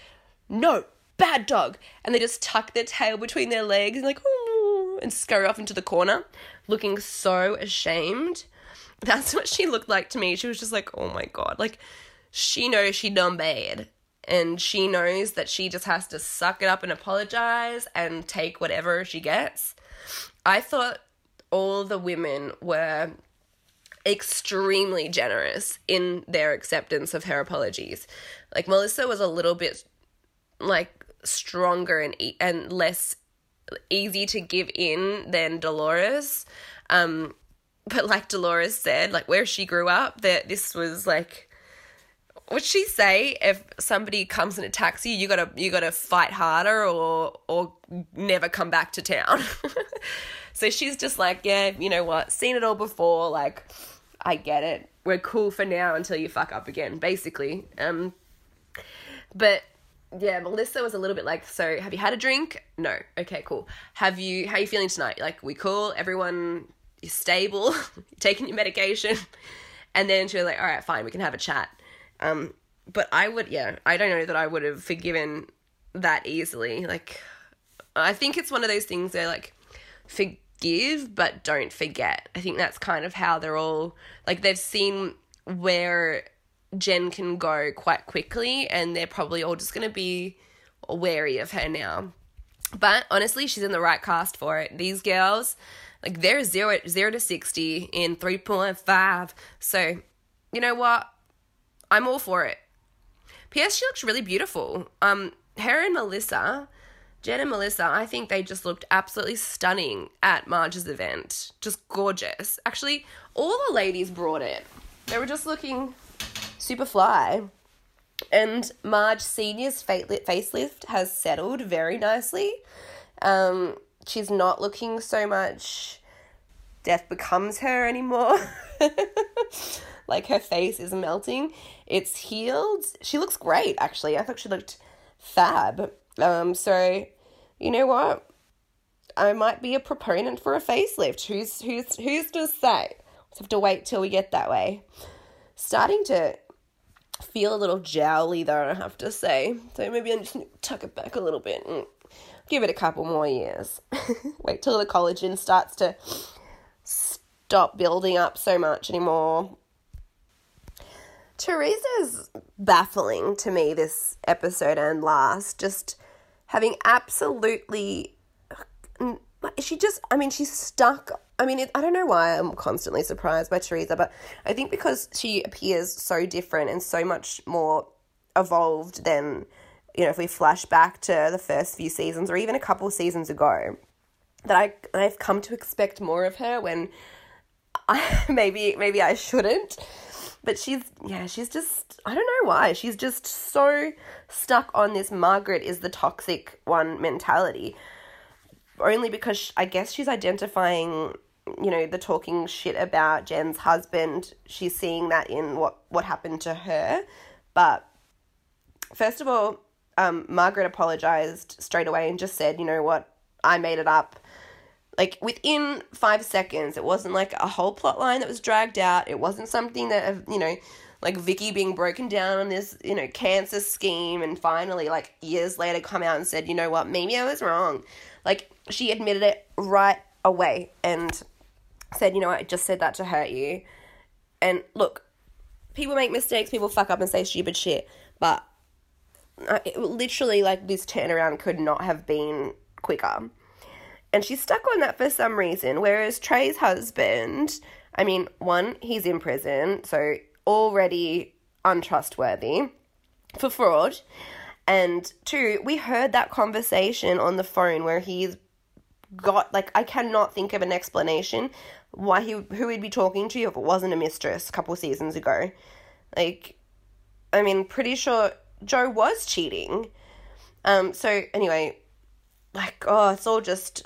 no bad dog. And they just tuck their tail between their legs and like Ooh, and scurry off into the corner looking so ashamed. That's what she looked like to me. She was just like oh my god. Like she knows she done bad and she knows that she just has to suck it up and apologize and take whatever she gets. I thought all the women were extremely generous in their acceptance of her apologies. Like Melissa was a little bit like stronger and e- and less easy to give in than Dolores. Um but like Dolores said, like where she grew up, that this was like would she say if somebody comes and attacks you, you gotta you gotta fight harder or or never come back to town? so she's just like, yeah, you know what, seen it all before, like I get it. We're cool for now until you fuck up again, basically. Um, but yeah, Melissa was a little bit like, so have you had a drink? No. Okay, cool. Have you? How you feeling tonight? Like, we cool? Everyone is stable? taking your medication? And then she was like, all right, fine, we can have a chat. Um, but I would, yeah, I don't know that I would have forgiven that easily. Like, I think it's one of those things where like, forgive but don't forget. I think that's kind of how they're all like they've seen where Jen can go quite quickly and they're probably all just going to be wary of her now. But honestly, she's in the right cast for it. These girls, like they're zero, zero to 60 in 3.5. So, you know what? I'm all for it. P.S. She looks really beautiful. Um, her and Melissa, Jen and Melissa, I think they just looked absolutely stunning at Marge's event. Just gorgeous. Actually, all the ladies brought it. They were just looking super fly. And Marge Senior's facelift has settled very nicely. Um, she's not looking so much death becomes her anymore. like her face is melting. It's healed. She looks great, actually. I thought she looked fab. Um, so you know what? I might be a proponent for a facelift. Who's who's who's to say? We'll have to wait till we get that way. Starting to feel a little jowly though, I have to say. So maybe I'm just tuck it back a little bit and give it a couple more years. wait till the collagen starts to stop building up so much anymore. Teresa's baffling to me this episode and last. Just having absolutely she just i mean she's stuck i mean it, i don't know why i'm constantly surprised by teresa but i think because she appears so different and so much more evolved than you know if we flash back to the first few seasons or even a couple seasons ago that i i've come to expect more of her when i maybe maybe i shouldn't but she's, yeah, she's just, I don't know why. She's just so stuck on this Margaret is the toxic one mentality. Only because I guess she's identifying, you know, the talking shit about Jen's husband. She's seeing that in what, what happened to her. But first of all, um, Margaret apologized straight away and just said, you know what, I made it up like within five seconds. It wasn't like a whole plot line that was dragged out. It wasn't something that you know, like Vicki being broken down on this you know cancer scheme, and finally like years later come out and said, you know what, maybe I was wrong. Like she admitted it right away and said, you know what, I just said that to hurt you. And look, people make mistakes, people fuck up and say stupid shit, but uh, it, literally like this turnaround could not have been quicker. And she's stuck on that for some reason. Whereas Tre's husband, I mean, one, he's in prison, so already untrustworthy for fraud. And two, we heard that conversation on the phone where he's got like I cannot think of an explanation why he who he'd be talking to if it wasn't a mistress a couple seasons ago. Like I mean, pretty sure Joe was cheating. Um so anyway, like oh, it's all just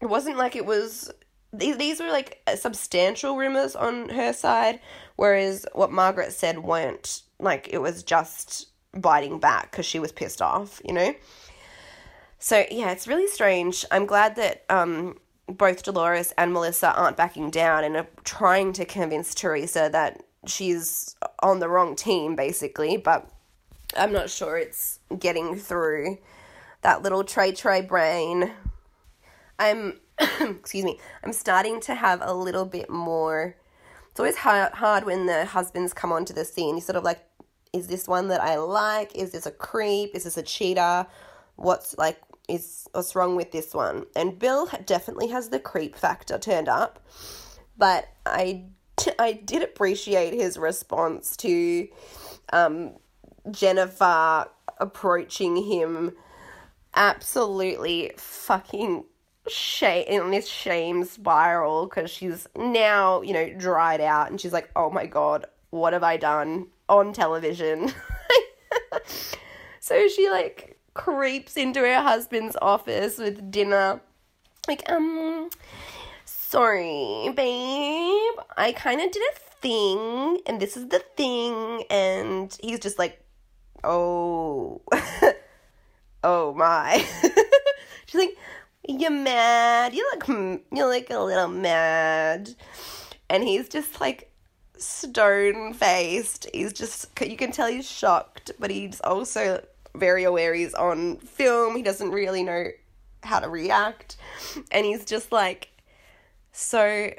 it wasn't like it was these these were like substantial rumors on her side, whereas what Margaret said weren't like it was just biting back because she was pissed off, you know. So yeah, it's really strange. I'm glad that um, both Dolores and Melissa aren't backing down and are trying to convince Teresa that she's on the wrong team, basically. But I'm not sure it's getting through that little Tre Tre brain. I'm excuse me, I'm starting to have a little bit more. It's always hard, hard when the husbands come onto the scene. You sort of like is this one that I like? Is this a creep? Is this a cheater? What's like is what's wrong with this one? And Bill definitely has the creep factor turned up, but I I did appreciate his response to um, Jennifer approaching him absolutely fucking shame in this shame spiral because she's now you know dried out and she's like oh my god what have i done on television? So she like creeps into her husband's office with dinner. Like um sorry babe. I kind of did a thing and this is the thing and he's just like oh. Oh my. She's like you're mad. You look, you look a little mad. And he's just like stone faced. He's just, you can tell he's shocked, but he's also very aware he's on film. He doesn't really know how to react. And he's just like, so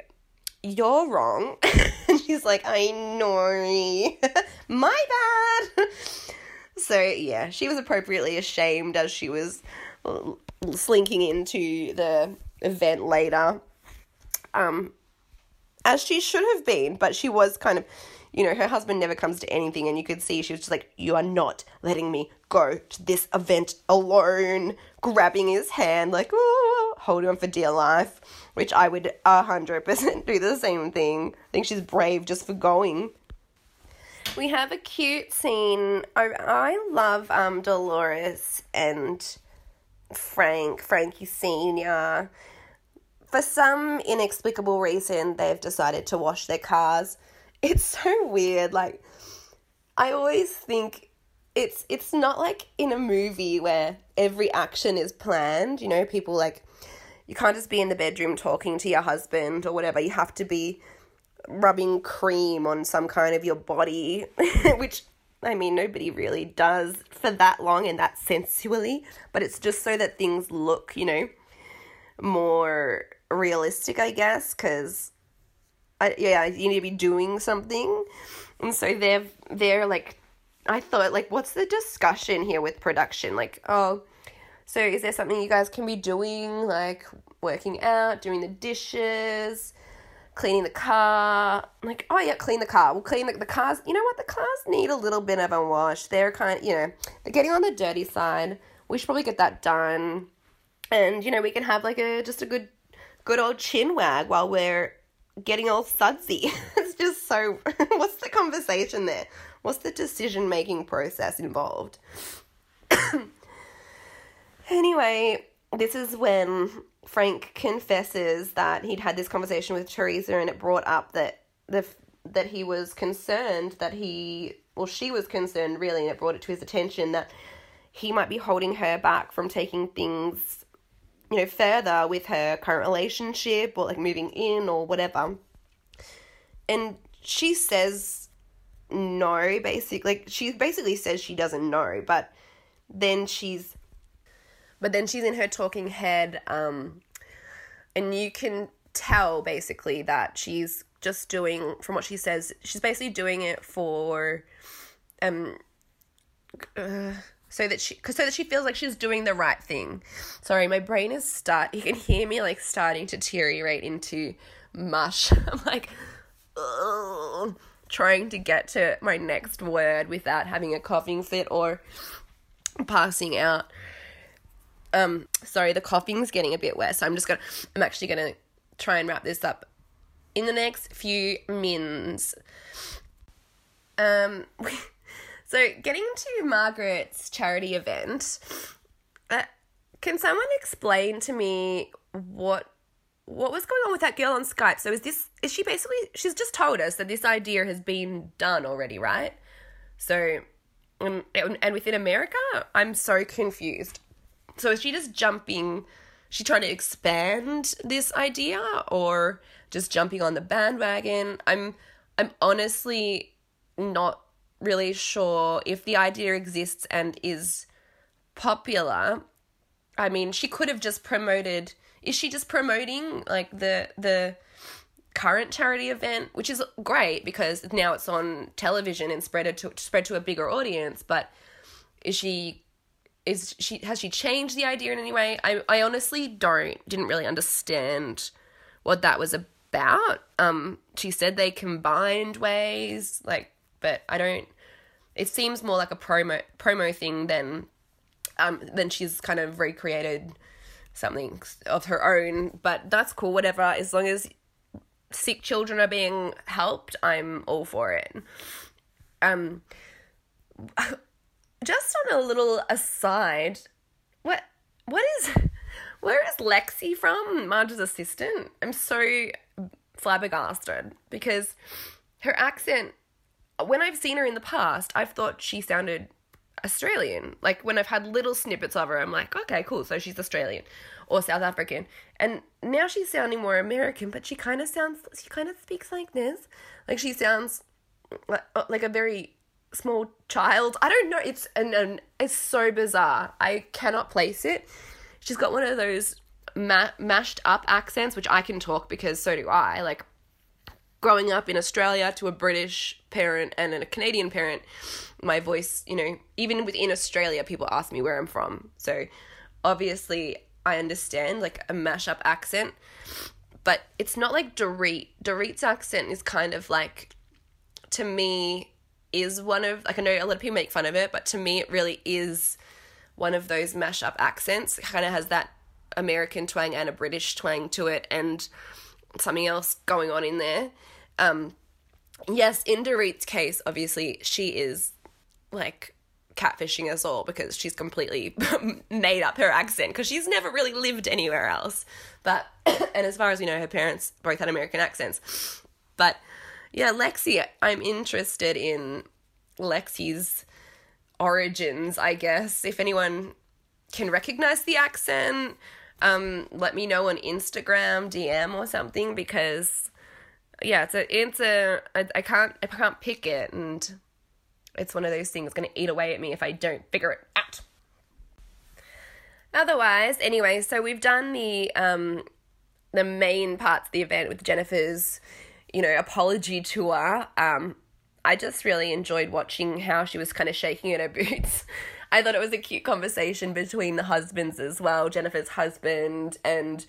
you're wrong. and she's like, I know. My bad. so yeah, she was appropriately ashamed as she was slinking into the event later. Um, as she should have been, but she was kind of, you know, her husband never comes to anything, and you could see she was just like, You are not letting me go to this event alone, grabbing his hand, like, oh, holding on for dear life, which I would 100% do the same thing. I think she's brave just for going. We have a cute scene. I, I love um, Dolores and Frank, Frankie Sr. For some inexplicable reason, they've decided to wash their cars. It's so weird. Like, I always think it's it's not like in a movie where every action is planned. You know, people like you can't just be in the bedroom talking to your husband or whatever. You have to be rubbing cream on some kind of your body, which I mean, nobody really does for that long and that sensually, but it's just so that things look, you know, more realistic, I guess, because, yeah, you need to be doing something. And so they're, they're like, I thought, like, what's the discussion here with production? Like, oh, so is there something you guys can be doing, like working out, doing the dishes, cleaning the car. I'm like, oh yeah, clean the car. We'll clean the, the cars. You know what? The cars need a little bit of a wash. They're kind of, you know, they're getting on the dirty side. We should probably get that done. And, you know, we can have like a, just a good, good old chin wag while we're getting all sudsy. it's just so, what's the conversation there? What's the decision making process involved? anyway, this is when Frank confesses that he'd had this conversation with Teresa and it brought up that the that he was concerned that he well she was concerned really and it brought it to his attention that he might be holding her back from taking things you know further with her current relationship or like moving in or whatever. And she says no basically like she basically says she doesn't know but then she's but then she's in her talking head, um, and you can tell basically that she's just doing, from what she says, she's basically doing it for, um, uh, so that she, cause so that she feels like she's doing the right thing. Sorry, my brain is start. You can hear me like starting to deteriorate into mush. I'm like, ugh, trying to get to my next word without having a coughing fit or passing out. Um, sorry, the coughing's getting a bit worse. So I'm just gonna, I'm actually gonna try and wrap this up in the next few mins. Um, so getting to Margaret's charity event, uh, can someone explain to me what what was going on with that girl on Skype? So is this is she basically she's just told us that this idea has been done already, right? So and within America, I'm so confused. So is she just jumping? She trying to expand this idea, or just jumping on the bandwagon? I'm I'm honestly not really sure if the idea exists and is popular. I mean, she could have just promoted. Is she just promoting like the the current charity event, which is great because now it's on television and spread to spread to a bigger audience. But is she is she has she changed the idea in any way? I I honestly don't didn't really understand what that was about. Um, she said they combined ways, like, but I don't. It seems more like a promo promo thing than um than she's kind of recreated something of her own. But that's cool. Whatever, as long as sick children are being helped, I'm all for it. Um, just on a little aside, what what is where is Lexi from? Marge's assistant. I'm so flabbergasted because her accent. When I've seen her in the past, I've thought she sounded Australian. Like when I've had little snippets of her, I'm like, okay, cool. So she's Australian or South African. And now she's sounding more American, but she kind of sounds, she kind of speaks like this. Like she sounds like, uh, like a very small child. I don't know. It's an, and it's so bizarre. I cannot place it. She's got one of those ma- mashed up accents, which I can talk because so do I. Like growing up in Australia to a British parent and a Canadian parent, my voice, you know, even within Australia, people ask me where I'm from. So obviously, I understand like a mashup accent, but it's not like Dorit. Dorit's accent is kind of like, to me, is one of like I know a lot of people make fun of it, but to me it really is one of those mashup accents. It kind of has that American twang and a British twang to it, and something else going on in there. Um, yes, in Dorit's case, obviously she is like catfishing us all because she's completely made up her accent because she's never really lived anywhere else. But and as far as we know, her parents both had American accents. But yeah, Lexi, I'm interested in Lexi's origins, I guess. If anyone can recognize the accent, um, let me know on Instagram, DM or something because yeah, it's a it's a I, I can't I can't pick it and it's one of those things going to eat away at me if I don't figure it out. Otherwise, anyway, so we've done the um the main parts of the event with Jennifer's you know, apology tour, um, I just really enjoyed watching how she was kind of shaking in her boots. I thought it was a cute conversation between the husbands as well, Jennifer's husband and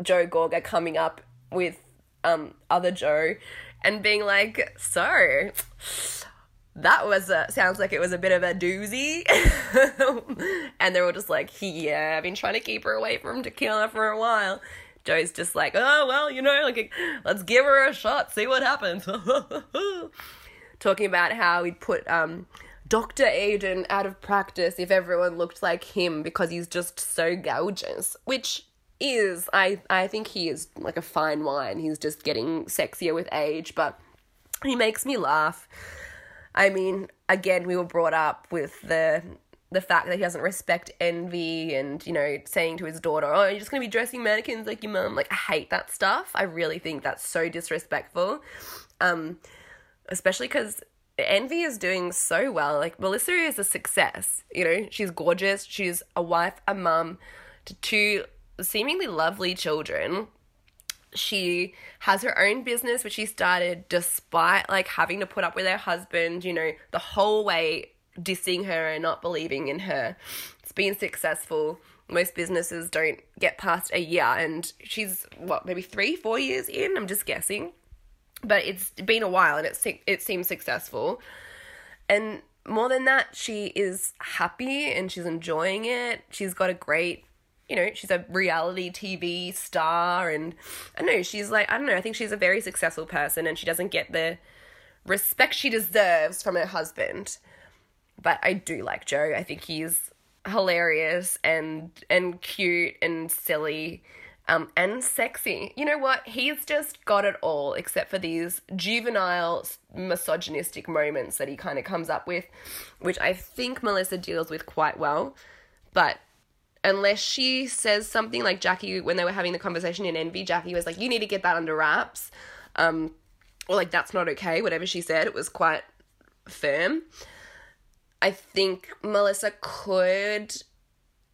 Joe Gorga coming up with um other Joe and being like, "So, that was a sounds like it was a bit of a doozy." and they're all just like, "Yeah, I've been trying to keep her away from tequila for a while." Joe's just like, oh, well, you know, like, let's give her a shot, see what happens. Talking about how he'd put um, Dr. Aydin out of practice if everyone looked like him because he's just so gorgeous, which is, I, I think he is like a fine wine. He's just getting sexier with age, but he makes me laugh. I mean, again, we were brought up with the the fact that he doesn't respect envy and you know saying to his daughter oh you're just going to be dressing mannequins like your mum. Like i hate that stuff. I really think that's so disrespectful. Um especially because envy is doing so well. Like melissa is a success you know? She's gorgeous. She's a wife a mum to two seemingly lovely children. She has her own business which she started despite like having to put up with her husband you know the whole way dissing her and not believing in her. It's been successful. Most businesses don't get past a year, and she's what maybe three, four years in. I'm just guessing, but it's been a while, and it it seems successful. And more than that, she is happy and she's enjoying it. She's got a great you know, she's a reality TV star and I know she's like I don't know, I think she's a very successful person and she doesn't get the respect she deserves from her husband but I do like Joe. I think he's hilarious and and cute and silly um, and sexy. You know what? He's just got it all, except for these juvenile, misogynistic moments that he kind of comes up with, which I think Melissa deals with quite well. But unless she says something like Jackie, when they were having the conversation in Envy, Jackie was like, You need to get that under wraps. Um, or like, That's not okay. Whatever she said, it was quite firm. I think Melissa could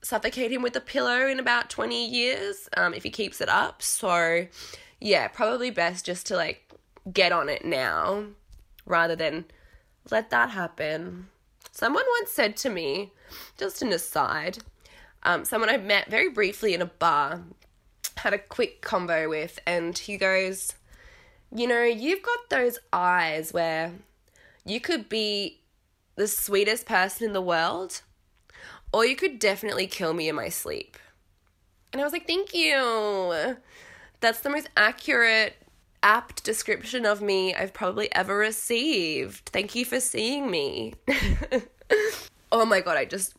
suffocate him with a pillow in about 20 years um, if he keeps it up. So, yeah, probably best just to like get on it now rather than let that happen. Someone once said to me, just an aside, um, someone I met very briefly in a bar, had a quick convo with, and he goes, You know, you've got those eyes where you could be the sweetest person in the world, or you could definitely kill me in my sleep. And I was like, Thank you. That's the most accurate, apt description of me I've probably ever received. Thank you for seeing me. oh my god, I just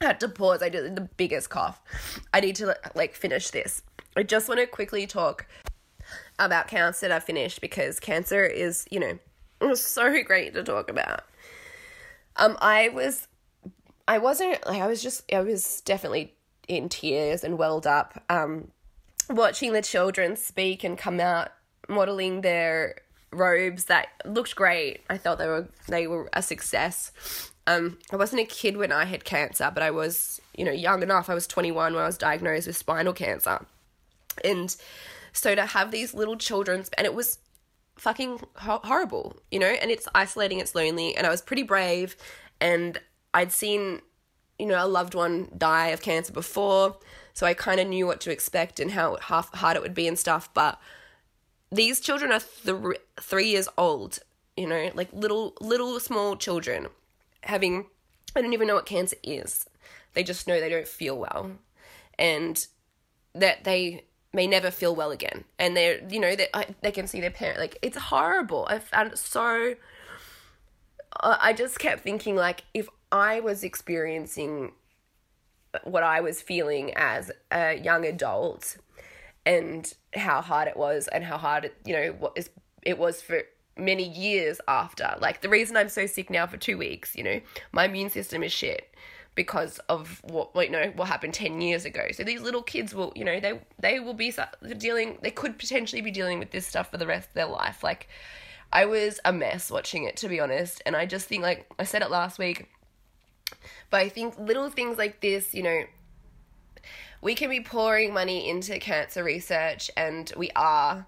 had to pause. I did the biggest cough. I need to like finish this. I just want to quickly talk about cancer that I finished because cancer is, you know, so great to talk about. Um, I was, I wasn't like I was just I was definitely in tears and welled up. Um, watching the children speak and come out modeling their robes that looked great. I thought they were they were a success. Um, I wasn't a kid when I had cancer, but I was, you know, young enough. I was 21 when I was diagnosed with spinal cancer. And so to have these little children, and it was fucking ho- horrible, you know, and it's isolating, it's lonely. And I was pretty brave, and I'd seen, you know, a loved one die of cancer before. So I kind of knew what to expect and how half- hard it would be and stuff. But these children are th- three years old, you know, like little, little small children having, I don't even know what cancer is. They just know they don't feel well and that they may never feel well again. And they're, you know, they, they can see their parent. Like, it's horrible. I found it so. I just kept thinking, like, if I was experiencing what I was feeling as a young adult and how hard it was and how hard it, you know, what is it was for many years after. Like the reason I'm so sick now for two weeks, you know, my immune system is shit because of what you know what happened 10 years ago so these little kids will you know they they will be dealing they could potentially be dealing with this stuff for the rest of their life like i was a mess watching it to be honest and i just think like i said it last week but i think little things like this you know we can be pouring money into cancer research and we are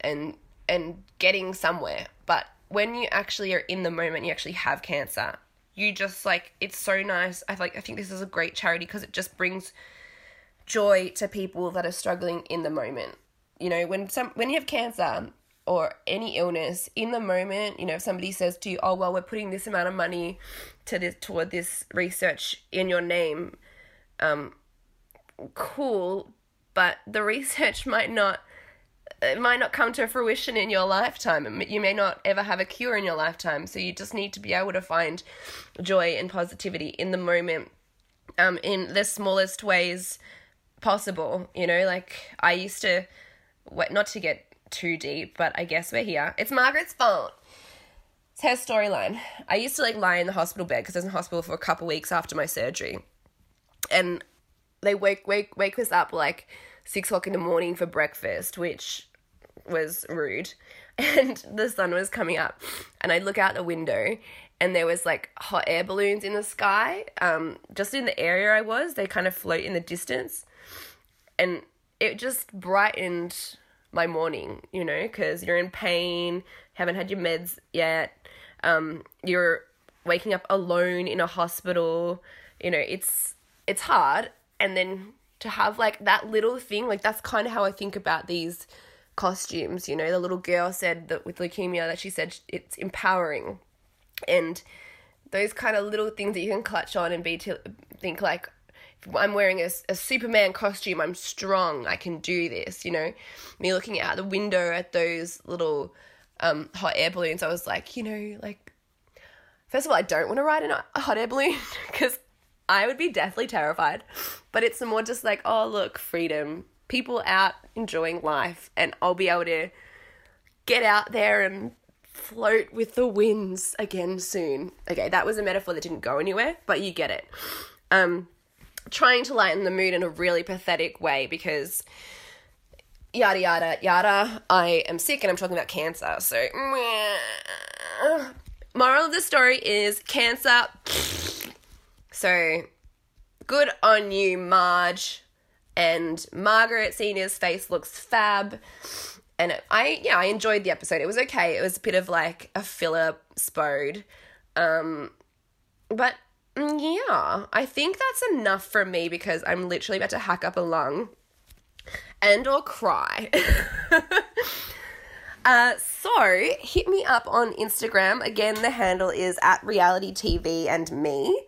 and and getting somewhere. But when you actually are in the moment, you actually have cancer. You just like it's so nice. I like I think this is a great charity because it just brings joy to people that are struggling in the moment. You know, when some when you have cancer or any illness in the moment, you know, if somebody says to you, "Oh, well, we're putting this amount of money to this toward this research in your name." Um cool, but the research might not it might not come to fruition in your lifetime. You may not ever have a cure in your lifetime. So you just need to be able to find joy and positivity in the moment, um, in the smallest ways possible. You know, like I used to, not to get too deep, but I guess we're here. It's Margaret's fault. It's her storyline. I used to like lie in the hospital bed because I was in hospital for a couple weeks after my surgery, and they wake wake wake us up like six o'clock in the morning for breakfast, which was rude. And the sun was coming up and I'd look out the window and there was like hot air balloons in the sky. Um just in the area I was they kind of float in the distance. And it just brightened my morning you know cuz you're in pain haven't had your meds yet um you're waking up alone in a hospital you know it's it's hard. And then to have like that little thing like that's kind of how I think about these costumes. You know, the little girl said that with leukemia that she said it's empowering, and those kind of little things that you can clutch on and be to think like I'm wearing a, a Superman costume. I'm strong. I can do this. You know, me looking out the window at those little um, hot air balloons. I was like, you know, like first of all, I don't want to ride in a hot air balloon because I would be deathly terrified. But it's more just like, oh look, freedom people out enjoying life and I'll be able to get out there and float with the winds again soon. Okay, that was a metaphor that didn't go anywhere, but you get it. Um trying to lighten the mood in a really pathetic way because yada yada yada. I am sick and I'm talking about cancer. So moral of the story is cancer. So good on you, Marge and Margaret Senior's face looks fab. and I yeah I enjoyed the episode. It was okay. It was a bit of like a filler spode, um, but mm, yeah, I think that's enough for me because I'm literally about to hack up a lung and or cry. uh, so hit me up on Instagram. Again, the handle is at reality TV and me.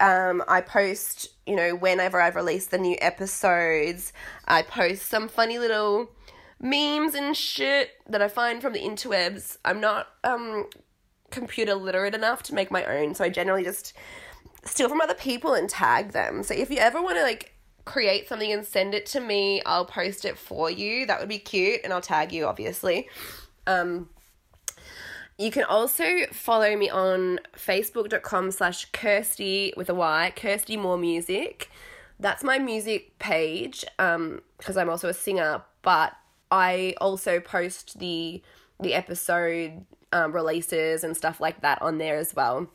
Um, I post, you know, whenever I've released the new episodes, I post some funny little memes and shit that I find from the interwebs. I'm not um computer literate enough to make my own, so I generally just steal from other people and tag them. So if you ever want to like create something and send it to me, I'll post it for you. That would be cute, and I'll tag you obviously. Um, you can also follow me on facebook.com slash Kirsty with a Y, Kirsty More Music. That's my music page um, because I'm also a singer, but I also post the the episode um, releases and stuff like that on there as well.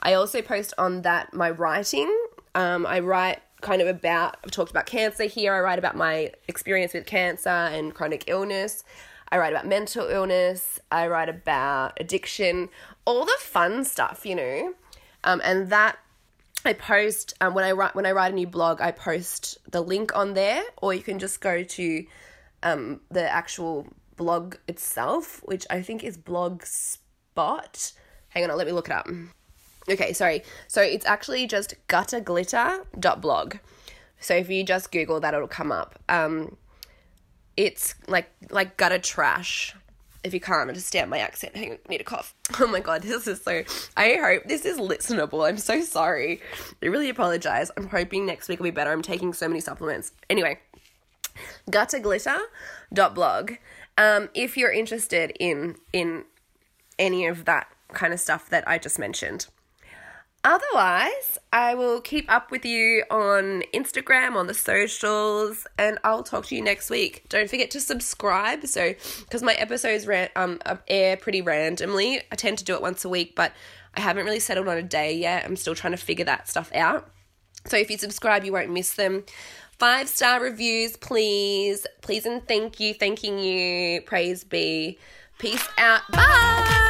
I also post on that my writing. Um, I write kind of about, I've talked about cancer here. I write about my experience with cancer and chronic illness. I write about mental illness. I write about addiction, all the fun stuff, you know. Um, and that I post um, when I write when I write a new blog. I post the link on there, or you can just go to um, the actual blog itself, which I think is Blogspot. Hang on, let me look it up. Okay, sorry. So it's actually just gutterglitter.blog. So if you just Google that, it'll come up. Um, it's like like gutter trash. If you can't understand my accent, hang need a cough. Oh my god, this is so. I hope this is listenable. I'm so sorry. I really apologize. I'm hoping next week will be better. I'm taking so many supplements. Anyway, gutterglitter.blog. Um, if you're interested in in any of that kind of stuff that I just mentioned. Otherwise, I will keep up with you on Instagram, on the socials, and I'll talk to you next week. Don't forget to subscribe. So, because my episodes ran, um, air pretty randomly, I tend to do it once a week, but I haven't really settled on a day yet. I'm still trying to figure that stuff out. So, if you subscribe, you won't miss them. Five star reviews, please. Please and thank you. Thanking you. Praise be. Peace out. Bye.